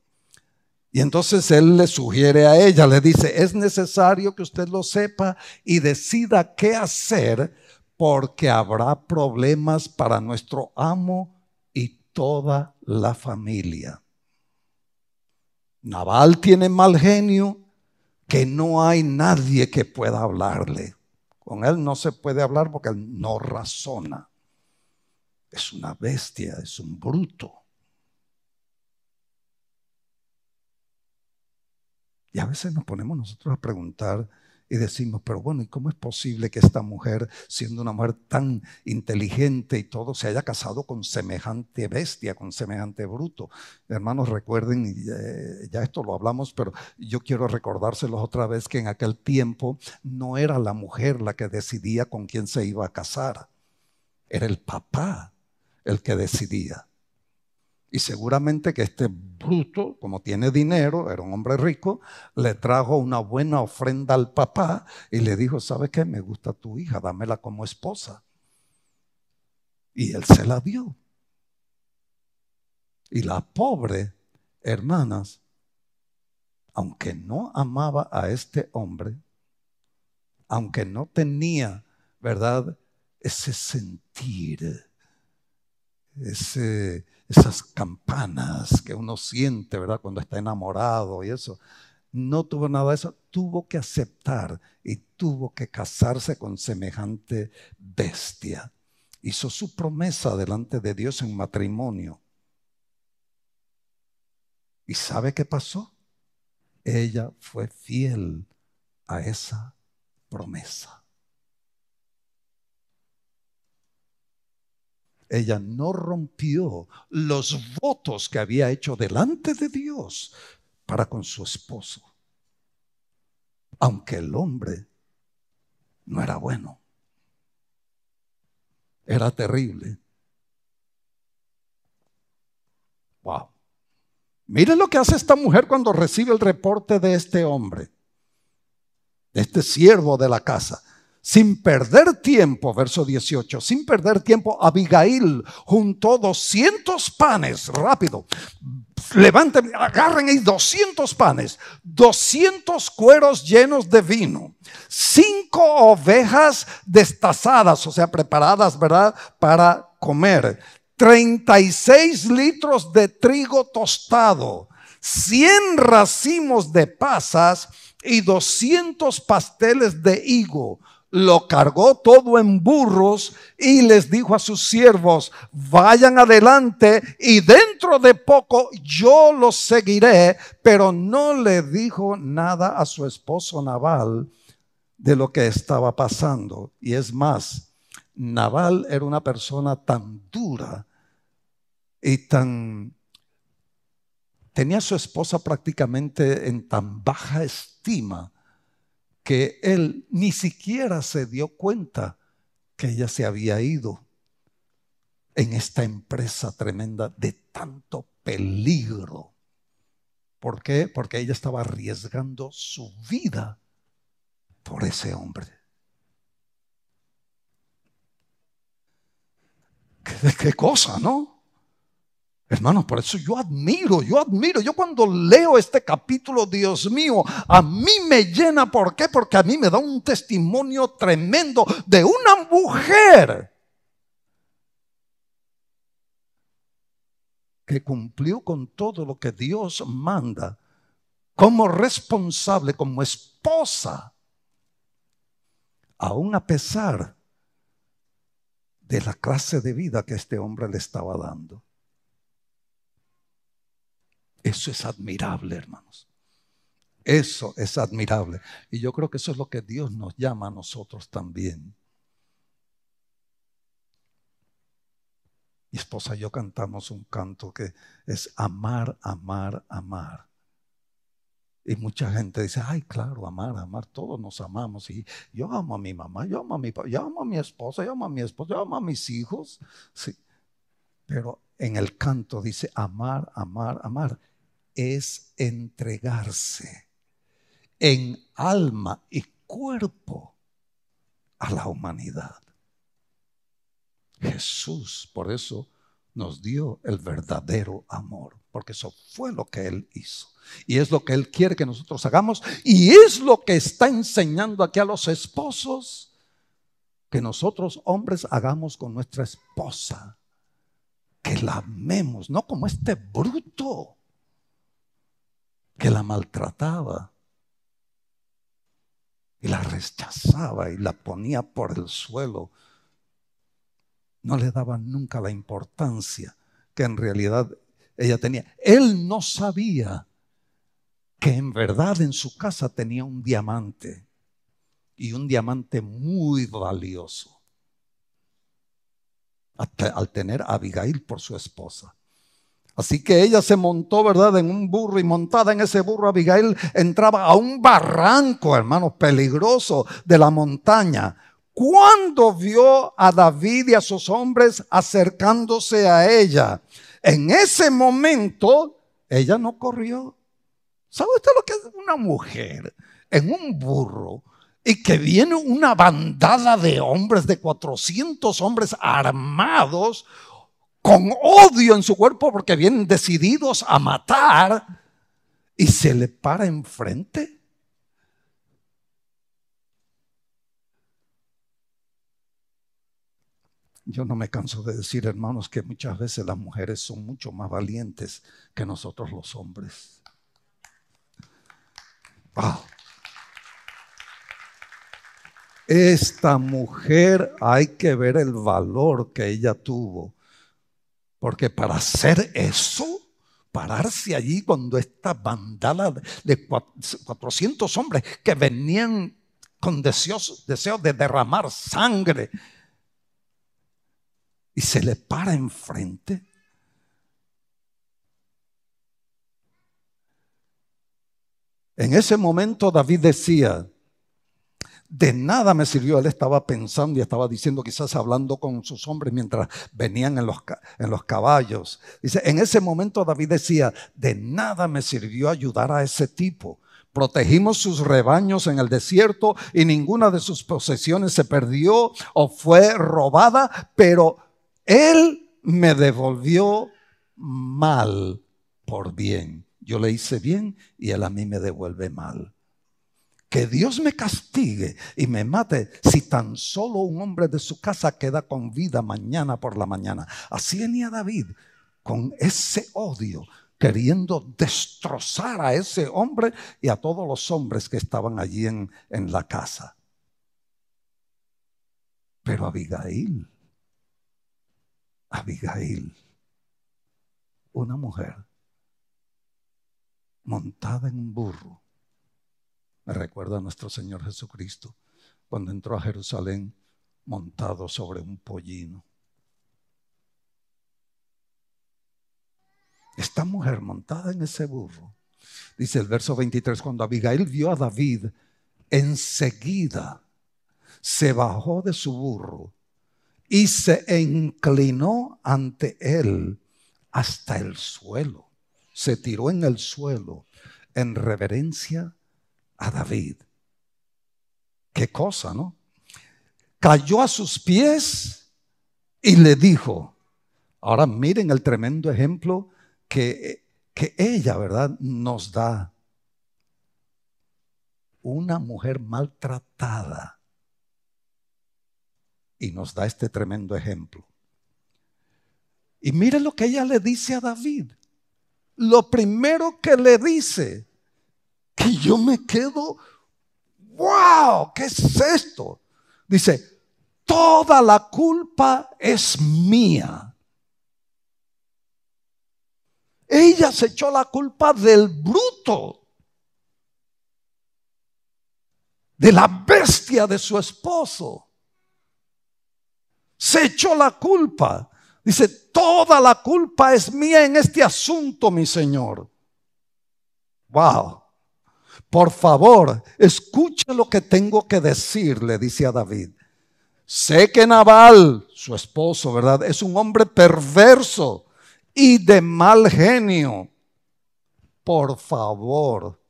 Y entonces él le sugiere a ella, le dice, es necesario que usted lo sepa y decida qué hacer porque habrá problemas para nuestro amo y toda la familia. Naval tiene mal genio que no hay nadie que pueda hablarle. Con él no se puede hablar porque él no razona. Es una bestia, es un bruto. Y a veces nos ponemos nosotros a preguntar y decimos, pero bueno, ¿y cómo es posible que esta mujer, siendo una mujer tan inteligente y todo, se haya casado con semejante bestia, con semejante bruto? Hermanos, recuerden, eh, ya esto lo hablamos, pero yo quiero recordárselos otra vez que en aquel tiempo no era la mujer la que decidía con quién se iba a casar, era el papá el que decidía. Y seguramente que este bruto, como tiene dinero, era un hombre rico, le trajo una buena ofrenda al papá y le dijo, ¿sabe qué? Me gusta tu hija, dámela como esposa. Y él se la dio. Y la pobre, hermanas, aunque no amaba a este hombre, aunque no tenía, ¿verdad? Ese sentir, ese esas campanas que uno siente, ¿verdad? Cuando está enamorado y eso. No tuvo nada de eso, tuvo que aceptar y tuvo que casarse con semejante bestia. Hizo su promesa delante de Dios en matrimonio. ¿Y sabe qué pasó? Ella fue fiel a esa promesa. Ella no rompió los votos que había hecho delante de Dios para con su esposo. Aunque el hombre no era bueno. Era terrible. Wow. Miren lo que hace esta mujer cuando recibe el reporte de este hombre, de este siervo de la casa. Sin perder tiempo, verso 18, sin perder tiempo, Abigail juntó 200 panes, rápido. Levanten, agarren ahí 200 panes, 200 cueros llenos de vino, cinco ovejas destazadas, o sea, preparadas, ¿verdad? Para comer, 36 litros de trigo tostado, 100 racimos de pasas y 200 pasteles de higo. Lo cargó todo en burros y les dijo a sus siervos, vayan adelante y dentro de poco yo los seguiré, pero no le dijo nada a su esposo Naval de lo que estaba pasando. Y es más, Naval era una persona tan dura y tan... tenía a su esposa prácticamente en tan baja estima que él ni siquiera se dio cuenta que ella se había ido en esta empresa tremenda de tanto peligro. ¿Por qué? Porque ella estaba arriesgando su vida por ese hombre. ¿Qué, qué cosa, no? Hermanos, por eso yo admiro, yo admiro. Yo cuando leo este capítulo, Dios mío, a mí me llena. ¿Por qué? Porque a mí me da un testimonio tremendo de una mujer que cumplió con todo lo que Dios manda como responsable, como esposa, aún a pesar de la clase de vida que este hombre le estaba dando. Eso es admirable, hermanos. Eso es admirable. Y yo creo que eso es lo que Dios nos llama a nosotros también. Mi esposa y yo cantamos un canto que es amar, amar, amar. Y mucha gente dice, ay, claro, amar, amar, todos nos amamos. Y yo amo a mi mamá, yo amo a mi papá, yo amo a mi esposa, yo amo a mi esposo, yo amo a mis hijos. Sí. Pero en el canto dice amar, amar, amar es entregarse en alma y cuerpo a la humanidad. Jesús, por eso, nos dio el verdadero amor, porque eso fue lo que Él hizo. Y es lo que Él quiere que nosotros hagamos. Y es lo que está enseñando aquí a los esposos, que nosotros hombres hagamos con nuestra esposa. Que la amemos, no como este bruto que la maltrataba y la rechazaba y la ponía por el suelo. No le daba nunca la importancia que en realidad ella tenía. Él no sabía que en verdad en su casa tenía un diamante y un diamante muy valioso al tener a Abigail por su esposa. Así que ella se montó, ¿verdad?, en un burro y montada en ese burro Abigail entraba a un barranco, hermanos, peligroso de la montaña. Cuando vio a David y a sus hombres acercándose a ella, en ese momento ella no corrió. ¿Sabe usted lo que es una mujer en un burro? y que viene una bandada de hombres, de 400 hombres armados, con odio en su cuerpo porque vienen decididos a matar y se le para enfrente. Yo no me canso de decir, hermanos, que muchas veces las mujeres son mucho más valientes que nosotros los hombres. Esta mujer hay que ver el valor que ella tuvo porque para hacer eso, pararse allí cuando esta bandada de 400 hombres que venían con deseos, deseos de derramar sangre y se le para enfrente. En ese momento David decía, de nada me sirvió. Él estaba pensando y estaba diciendo, quizás hablando con sus hombres mientras venían en los, en los caballos. Dice, en ese momento David decía, de nada me sirvió ayudar a ese tipo. Protegimos sus rebaños en el desierto y ninguna de sus posesiones se perdió o fue robada, pero él me devolvió mal por bien. Yo le hice bien y él a mí me devuelve mal que Dios me castigue y me mate si tan solo un hombre de su casa queda con vida mañana por la mañana. Así venía David con ese odio queriendo destrozar a ese hombre y a todos los hombres que estaban allí en, en la casa. Pero Abigail, Abigail, una mujer montada en un burro, me recuerda a nuestro Señor Jesucristo cuando entró a Jerusalén montado sobre un pollino. Esta mujer montada en ese burro, dice el verso 23, cuando Abigail vio a David, enseguida se bajó de su burro y se inclinó ante él hasta el suelo. Se tiró en el suelo en reverencia a David. Qué cosa, ¿no? Cayó a sus pies y le dijo, ahora miren el tremendo ejemplo que, que ella, ¿verdad?, nos da. Una mujer maltratada. Y nos da este tremendo ejemplo. Y mire lo que ella le dice a David. Lo primero que le dice, que yo me quedo, wow, ¿qué es esto? Dice, toda la culpa es mía. Ella se echó la culpa del bruto, de la bestia de su esposo. Se echó la culpa. Dice, toda la culpa es mía en este asunto, mi Señor. Wow. Por favor, escuche lo que tengo que decir, le dice a David. Sé que Nabal, su esposo, ¿verdad? Es un hombre perverso y de mal genio. Por favor,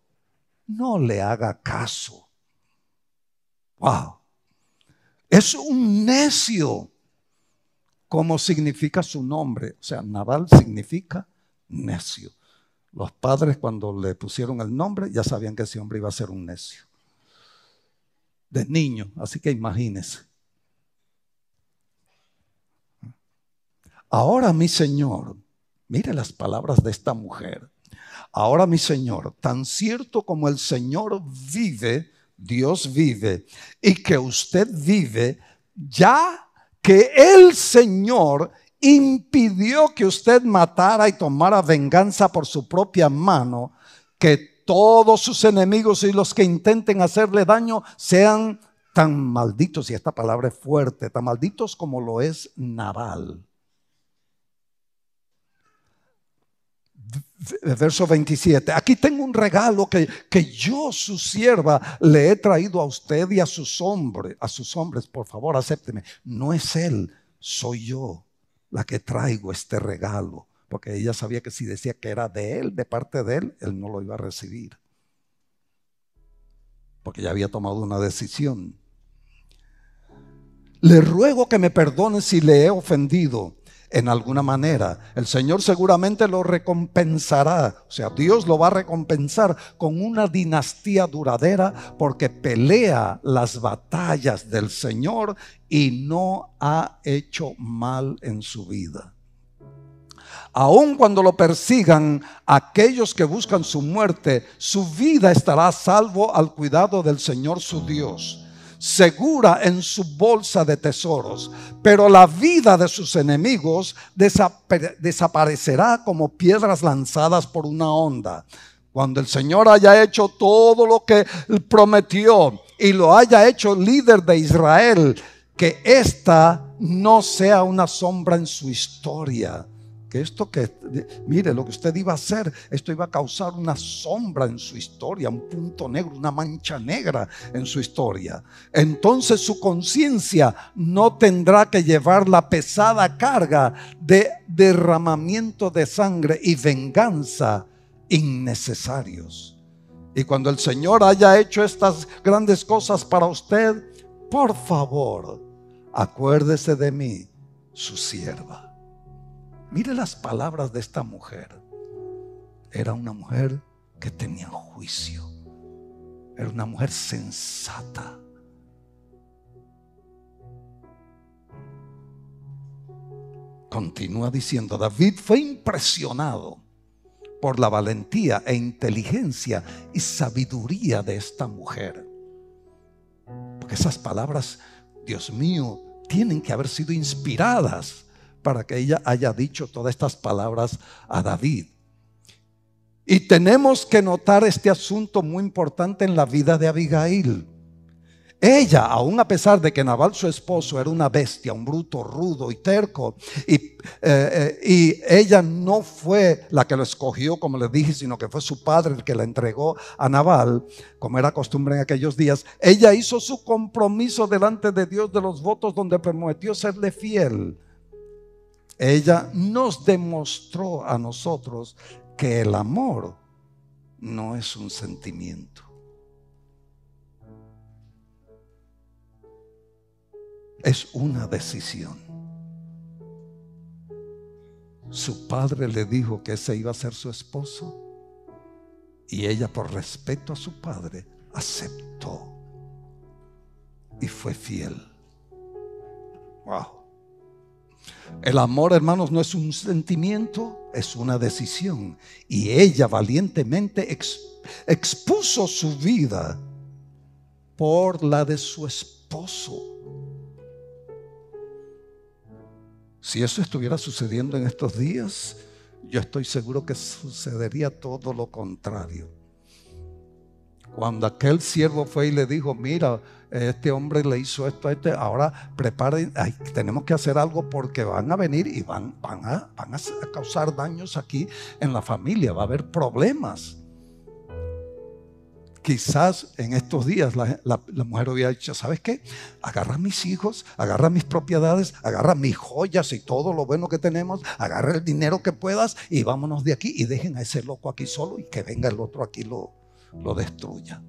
no le haga caso. Wow. Es un necio. Como significa su nombre. O sea, Nabal significa necio. Los padres cuando le pusieron el nombre ya sabían que ese hombre iba a ser un necio. De niño, así que imagínese. Ahora mi Señor, Mire las palabras de esta mujer. Ahora mi Señor, tan cierto como el Señor vive, Dios vive, y que usted vive, ya que el Señor impidió que usted matara y tomara venganza por su propia mano, que todos sus enemigos y los que intenten hacerle daño sean tan malditos, y esta palabra es fuerte, tan malditos como lo es Nabal. verso 27. Aquí tengo un regalo que, que, yo, su sierva, le he traído a usted y a sus hombres. A sus hombres, por favor, acépteme. No es él, soy yo la que traigo este regalo. Porque ella sabía que si decía que era de él, de parte de él, él no lo iba a recibir. Porque ya había tomado una decisión. Le ruego que me perdone si le he ofendido en alguna manera. El Señor seguramente lo recompensará, o sea, Dios lo va a recompensar con una dinastía duradera porque pelea las batallas del Señor y no ha hecho mal en su vida. Aun cuando lo persigan aquellos que buscan su muerte, su vida estará salvo al cuidado del Señor su Dios segura en su bolsa de tesoros, pero la vida de sus enemigos desaparecerá como piedras lanzadas por una onda. Cuando el Señor haya hecho todo lo que prometió y lo haya hecho líder de Israel, que esta no sea una sombra en su historia esto que, mire, lo que usted iba a hacer, esto iba a causar una sombra en su historia, un punto negro, una mancha negra en su historia. Entonces su conciencia no tendrá que llevar la pesada carga de derramamiento de sangre y venganza innecesarios. Y cuando el Señor haya hecho estas grandes cosas para usted, por favor, acuérdese de mí, su sierva. Mire las palabras de esta mujer. Era una mujer que tenía juicio. Era una mujer sensata. Continúa diciendo, David fue impresionado por la valentía e inteligencia y sabiduría de esta mujer. Porque esas palabras, Dios mío, tienen que haber sido inspiradas para que ella haya dicho todas estas palabras a David. Y tenemos que notar este asunto muy importante en la vida de Abigail. Ella, aun a pesar de que Nabal, su esposo, era una bestia, un bruto, rudo y terco, y, eh, eh, y, ella no fue la que lo escogió, como les dije, sino que fue su padre el que la entregó a Nabal, como era costumbre en aquellos días, ella hizo su compromiso delante de Dios de los votos donde prometió serle fiel. Ella nos demostró a nosotros que el amor no es un sentimiento. es una decisión. Su padre le dijo que ese iba a ser su esposo y ella por respeto a su padre aceptó y fue fiel. Wow. El amor, hermanos, no es un sentimiento, es una decisión. Y ella valientemente expuso su vida por la de su esposo. Si eso estuviera sucediendo en estos días, yo estoy seguro que sucedería todo lo contrario. Cuando aquel siervo fue y le dijo, mira, este hombre le hizo esto a este, ahora preparen, tenemos que hacer algo porque van a venir y van, a causar daños aquí en la familia, va a haber problemas quizás en estos días la, mujer hubiera dicho, ¿sabes qué? Agarra mis hijos, agarra mis propiedades, agarra mis joyas y todo lo bueno que tenemos, agarra el dinero que puedas y vámonos de aquí y dejen a ese loco aquí solo y que venga el otro aquí lo, lo destruya.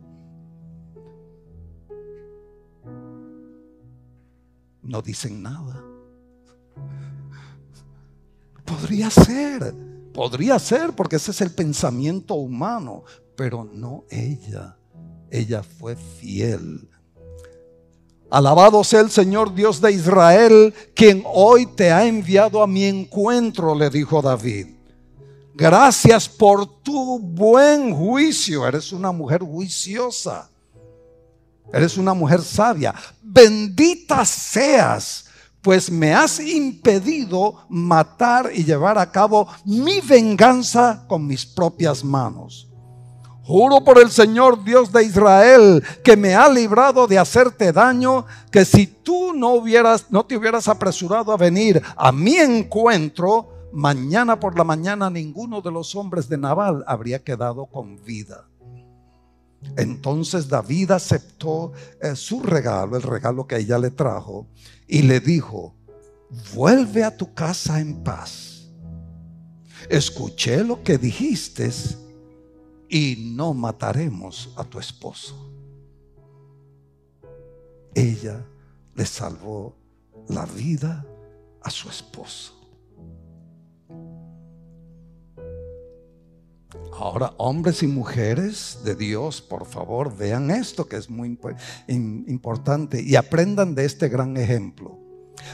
No dicen nada. Podría ser, podría ser, porque ese es el pensamiento humano pero no ella. Ella fue fiel. Alabado sea el Señor Dios de Israel, quien hoy te ha enviado a mi encuentro, le dijo David. Gracias por tu buen juicio. Eres una mujer juiciosa. Eres una mujer sabia. Bendita seas, pues me has impedido matar y llevar a cabo mi venganza con mis propias manos. Juro por el Señor Dios de Israel que me ha librado de hacerte daño, que si tú no hubieras no te hubieras apresurado a venir a mi encuentro, mañana por la mañana ninguno de los hombres de Nabal habría quedado con vida. Entonces David aceptó eh, su regalo, el regalo que ella le trajo, y le dijo, vuelve a tu casa en paz. Escuché lo que dijiste y no mataremos a tu esposo. Ella le salvó la vida a su esposo. Ahora, hombres y mujeres de Dios, por favor, vean esto que es muy importante y aprendan de este gran ejemplo.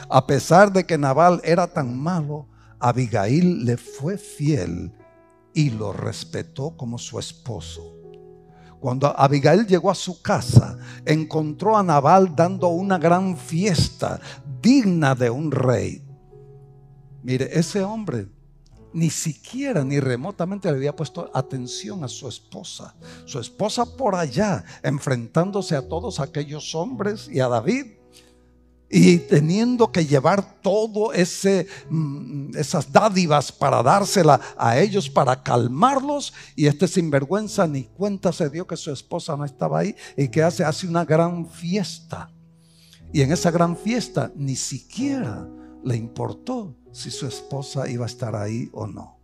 A pesar de que Nabal era tan malo, Abigail le fue fiel y lo respetó como su esposo. Cuando Abigail llegó a su casa, encontró a Nabal dando una gran fiesta digna de un rey. Mire, ese hombre ni siquiera ni remotamente le había puesto atención a su esposa. Su esposa por allá, enfrentándose a todos aquellos hombres y a David y teniendo que llevar todo ese mm, esas dádivas para dársela a ellos para calmarlos y este sinvergüenza ni cuenta se dio que su esposa no estaba ahí y que hace hace una gran fiesta y en esa gran fiesta ni siquiera le importó si su esposa iba a estar ahí o no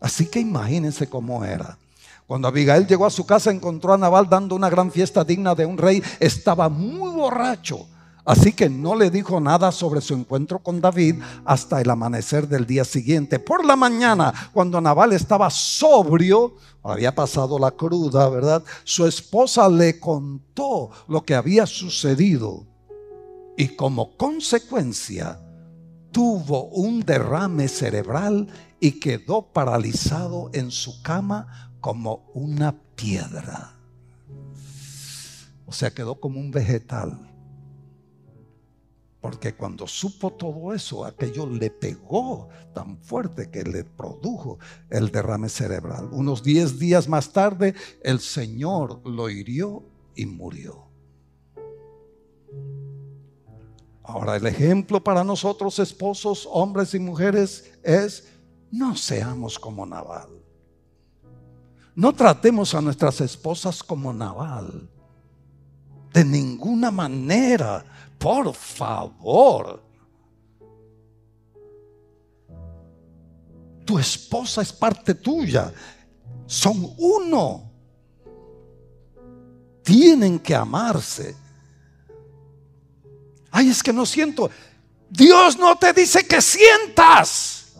así que imagínense cómo era cuando Abigail llegó a su casa encontró a Nabal dando una gran fiesta digna de un rey. Estaba muy borracho. Así que no le dijo nada sobre su encuentro con David hasta el amanecer del día siguiente. Por la mañana, cuando Nabal estaba sobrio, había pasado la cruda, ¿verdad? Su esposa le contó lo que había sucedido. Y como consecuencia, tuvo un derrame cerebral y quedó paralizado en su cama como una piedra. O sea, quedó como un vegetal. Porque cuando supo todo eso, aquello le pegó tan fuerte que le produjo el derrame cerebral. Unos 10 días más tarde, el Señor lo hirió y murió. Ahora el ejemplo para nosotros, esposos, hombres y mujeres, es no seamos como Naval. No tratemos a nuestras esposas como Naval. De ninguna manera por favor. Tu esposa es parte tuya. Son uno. Tienen que amarse. Ay, es que no siento. Dios no te dice que sientas.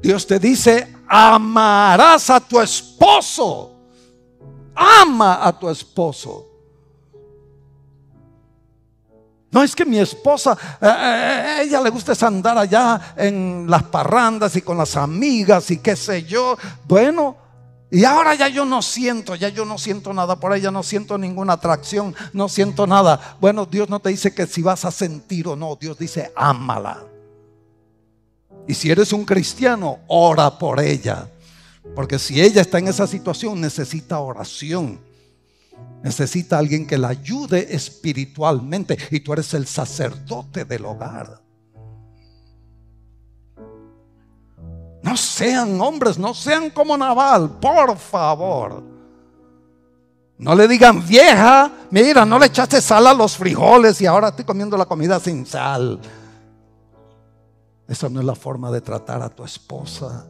Dios te dice, amarás a tu esposo. Ama a tu esposo. No es que mi esposa, eh, eh, ella le gusta andar allá en las parrandas y con las amigas y qué sé yo. Bueno, y ahora ya yo no siento, ya yo no siento nada por ella, no siento ninguna atracción, no siento nada. Bueno, Dios no te dice que si vas a sentir o no, Dios dice, ámala. Y si eres un cristiano, ora por ella. Porque si ella está en esa situación, necesita oración. Necesita alguien que la ayude espiritualmente y tú eres el sacerdote del hogar. No sean hombres, no sean como Naval, por favor. No le digan vieja, mira, no le echaste sal a los frijoles y ahora estoy comiendo la comida sin sal. Esa no es la forma de tratar a tu esposa.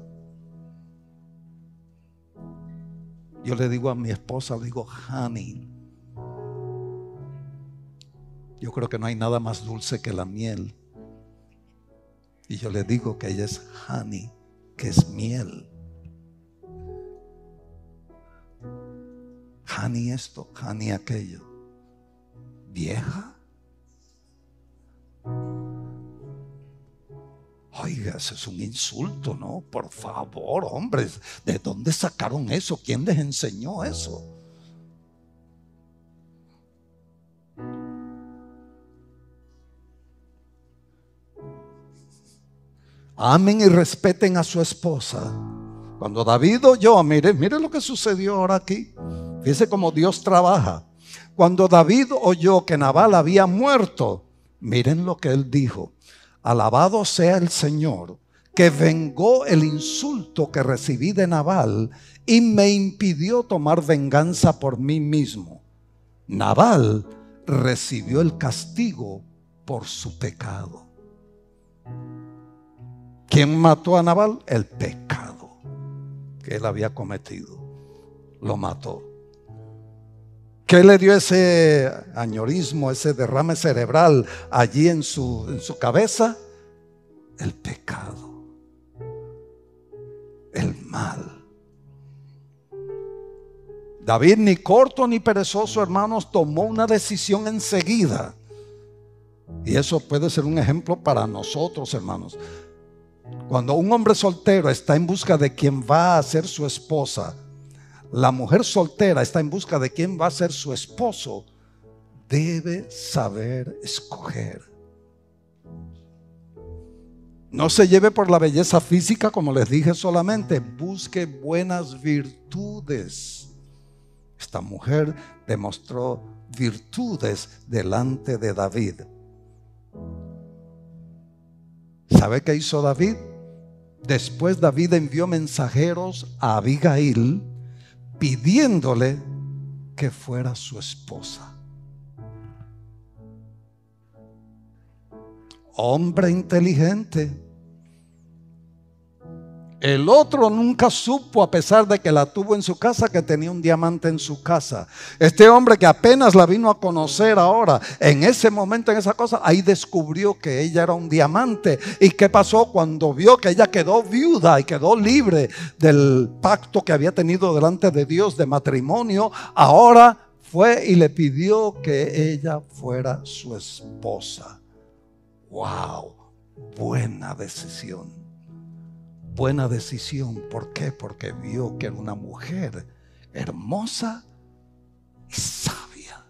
Yo le digo a mi esposa, le digo, honey. Yo creo que no hay nada más dulce que la miel. Y yo le digo que ella es honey, que es miel. Honey esto, honey aquello. Vieja. Oiga, eso es un insulto, ¿no? Por favor, hombres, ¿de dónde sacaron eso? ¿Quién les enseñó eso? Amen y respeten a su esposa. Cuando David oyó, mire, mire lo que sucedió ahora aquí. Fíjese cómo Dios trabaja. Cuando David oyó que Nabal había muerto, miren lo que él dijo. Alabado sea el Señor, que vengó el insulto que recibí de Nabal y me impidió tomar venganza por mí mismo. Nabal recibió el castigo por su pecado. ¿Quién mató a Nabal? El pecado que él había cometido. Lo mató. ¿Qué le dio ese añorismo, ese derrame cerebral allí en su, en su cabeza? El pecado, el mal. David, ni corto ni perezoso, hermanos, tomó una decisión enseguida. Y eso puede ser un ejemplo para nosotros, hermanos. Cuando un hombre soltero está en busca de quien va a ser su esposa, la mujer soltera está en busca de quién va a ser su esposo, debe saber escoger. No se lleve por la belleza física, como les dije solamente, busque buenas virtudes. Esta mujer demostró virtudes delante de David. ¿Sabe qué hizo David? Después David envió mensajeros a Abigail pidiéndole que fuera su esposa. Hombre inteligente, el otro nunca supo, a pesar de que la tuvo en su casa, que tenía un diamante en su casa. Este hombre que apenas la vino a conocer ahora, en ese momento, en esa cosa, ahí descubrió que ella era un diamante. ¿Y qué pasó cuando vio que ella quedó viuda y quedó libre del pacto que había tenido delante de Dios de matrimonio? Ahora fue y le pidió que ella fuera su esposa. wow, buena decisión. Buena decisión. ¿Por qué? Porque vio que era una mujer hermosa y sabia.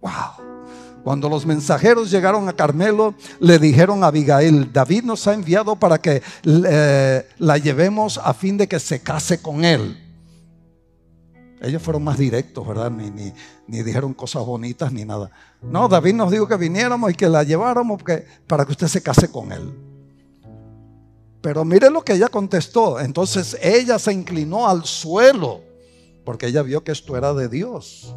Wow. Cuando los mensajeros llegaron a Carmelo, le dijeron a Abigail, David nos ha enviado para que eh, la llevemos a fin de que se case con él. Ellos fueron más directos, ¿verdad? Ni, ni, dijeron cosas bonitas ni nada. No, David nos dijo que viniéramos y que la lleváramos para que usted se case con él. Pero mire lo que ella contestó. Entonces ella se inclinó al suelo, porque ella vio que esto era de Dios.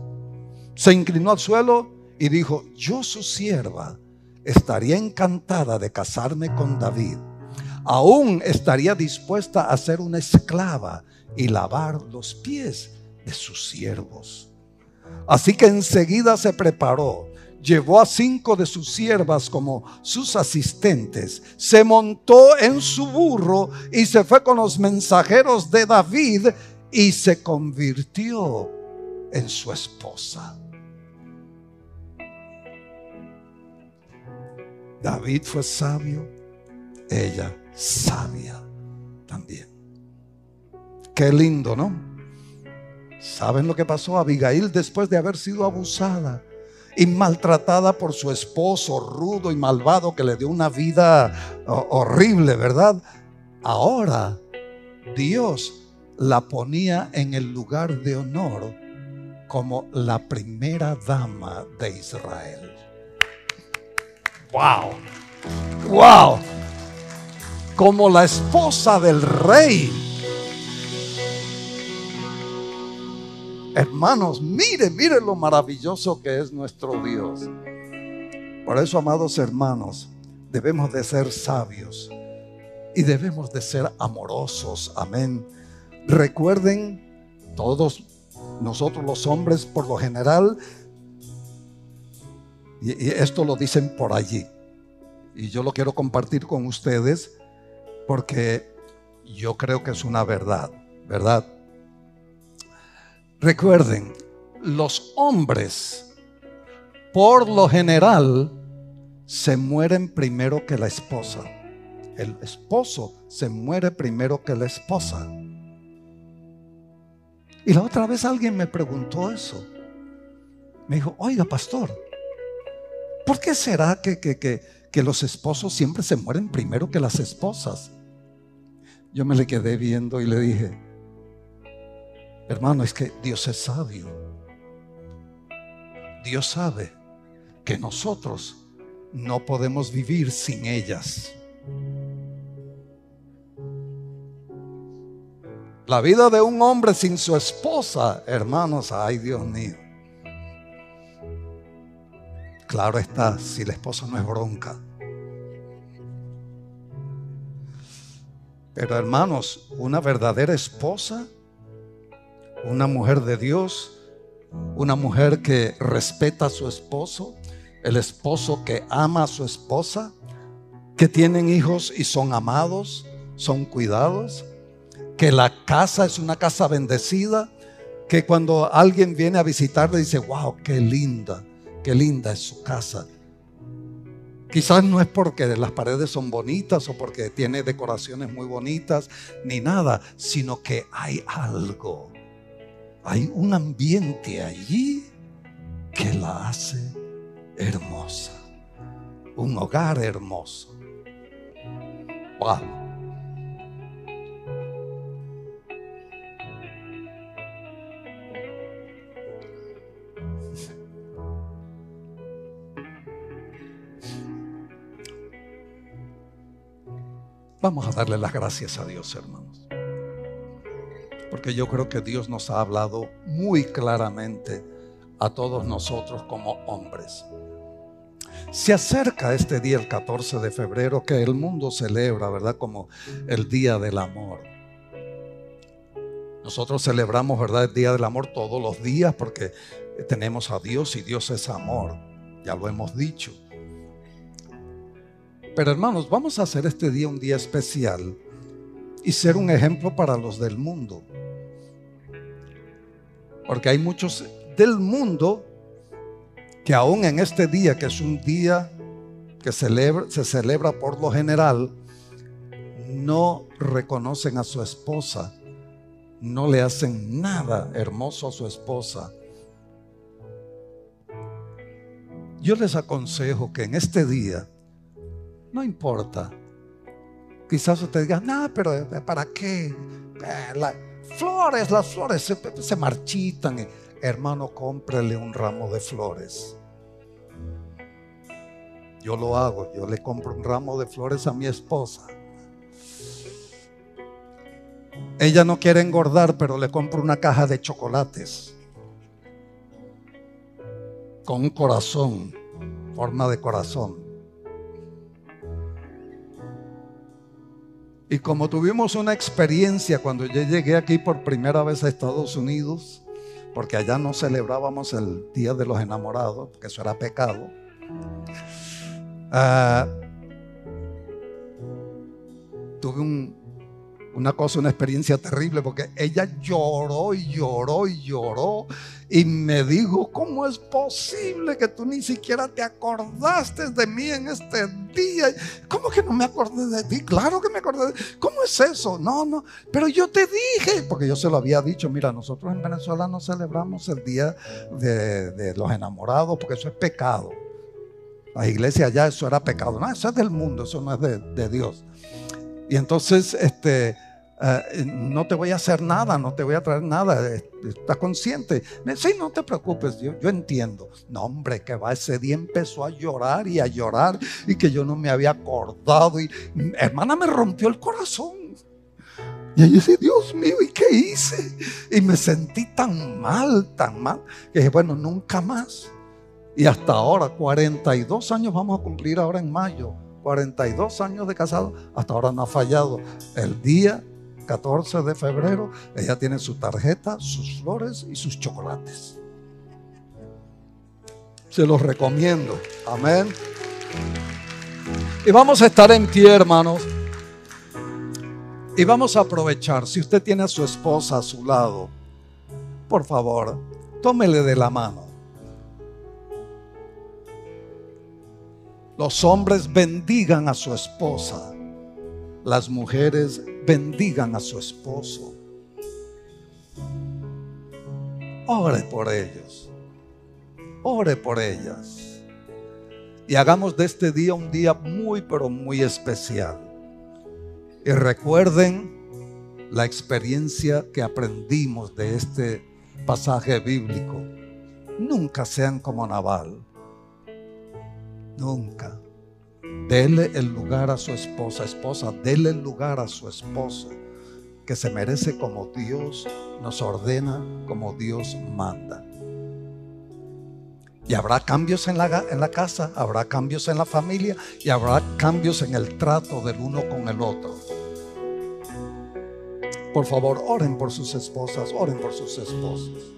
Se inclinó al suelo y dijo, yo su sierva estaría encantada de casarme con David. Aún estaría dispuesta a ser una esclava y lavar los pies de sus siervos. Así que enseguida se preparó, llevó a cinco de sus siervas como sus asistentes, se montó en su burro y se fue con los mensajeros de David y se convirtió en su esposa. David fue sabio, ella sabia también. Qué lindo, ¿no? ¿Saben lo que pasó a Abigail después de haber sido abusada y maltratada por su esposo rudo y malvado que le dio una vida horrible, ¿verdad? Ahora Dios la ponía en el lugar de honor como la primera dama de Israel. Wow. Wow. Como la esposa del rey. Hermanos, miren, miren lo maravilloso que es nuestro Dios. Por eso, amados hermanos, debemos de ser sabios y debemos de ser amorosos. Amén. Recuerden, todos nosotros los hombres, por lo general, y, esto lo dicen por allí. Y yo lo quiero compartir con ustedes porque yo creo que es una verdad, ¿verdad? Recuerden, los hombres, por lo general, se mueren primero que la esposa. El esposo se muere primero que la esposa. Y la otra vez alguien me preguntó eso. Me dijo, oiga, pastor, ¿Por qué será que, que, los esposos siempre se mueren primero que las esposas? Yo me le quedé viendo y le dije, hermano, es que Dios es sabio. Dios sabe que nosotros no podemos vivir sin ellas. La vida de un hombre sin su esposa, hermanos, ay Dios mío. Claro está, si la esposa no es bronca. Pero hermanos, una verdadera esposa, una mujer de Dios, una mujer que respeta a su esposo, el esposo que ama a su esposa, que tienen hijos y son amados, son cuidados, que la casa es una casa bendecida, que cuando alguien viene a visitarle dice, wow, qué linda qué linda es su casa. Quizás no es porque las paredes son bonitas o porque tiene decoraciones muy bonitas, ni nada, sino que hay algo, hay un ambiente allí que la hace hermosa. Un hogar hermoso. Wow. Vamos a darle las gracias a Dios, hermanos. Porque yo creo que Dios nos ha hablado muy claramente a todos nosotros como hombres. Se acerca este día, el 14 de febrero, que el mundo celebra, ¿verdad? Como el Día del Amor. Nosotros celebramos, ¿verdad? El Día del Amor todos los días porque tenemos a Dios y Dios es amor. Ya lo hemos dicho. Pero hermanos, vamos a hacer este día un día especial y ser un ejemplo para los del mundo. Porque hay muchos del mundo que aún en este día, que es un día que se celebra por lo general, no reconocen a su esposa, no le hacen nada hermoso a su esposa. Yo les aconsejo que en este día, no importa, quizás usted diga, no, pero ¿para qué? Eh, las flores, las flores se, se marchitan. Hermano, cómprele un ramo de flores. Yo lo hago, yo le compro un ramo de flores a mi esposa. Ella no quiere engordar, pero le compro una caja de chocolates con un corazón, forma de corazón. Y como tuvimos una experiencia cuando yo llegué aquí por primera vez a Estados Unidos, porque allá no celebrábamos el Día de los Enamorados, porque eso era pecado. Ah, tuve un, una cosa, una experiencia terrible, porque ella lloró y lloró y lloró y me dijo, ¿cómo es posible que tú ni siquiera te acordaste de mí en este día? ¿Cómo que no me acordé de ti? Claro que me acordé. ¿Cómo es eso? No, no, pero yo te dije, porque yo se lo había dicho, mira, nosotros en Venezuela no celebramos el día de, los enamorados, porque eso es pecado. La iglesia allá eso era pecado. No, eso es del mundo, eso no es de, de Dios. Y entonces, este, eh, no te voy a hacer nada, no te voy a traer nada, eh, ¿estás consciente? Sí, no te preocupes, yo, yo entiendo. No, hombre, que va ese día empezó a llorar y a llorar y que yo no me había acordado y hermana me rompió el corazón. Y yo dije, Dios mío, ¿y qué hice? Y me sentí tan mal, tan mal, que dije, bueno, nunca más. Y hasta ahora, 42 años vamos a cumplir ahora en mayo. 42 años de casado, hasta ahora no ha fallado. El día 14 de febrero, ella tiene su tarjeta, sus flores y sus chocolates. Se los recomiendo. Amén. Y vamos a estar en pie, hermanos. Y vamos a aprovechar, si usted tiene a su esposa a su lado, por favor, tómele de la mano. Los hombres bendigan a su esposa. Las mujeres bendigan a su esposo. Ore por ellos. Ore por ellas. Y hagamos de este día un día muy, pero muy especial. Y recuerden la experiencia que aprendimos de este pasaje bíblico. Nunca sean como Naval. Nunca. Dele el lugar a su esposa, esposa, dele el lugar a su esposo, que se merece como Dios nos ordena, como Dios manda. Y habrá cambios en la, en la casa, habrá cambios en la familia y habrá cambios en el trato del uno con el otro. Por favor, oren por sus esposas, oren por sus esposos.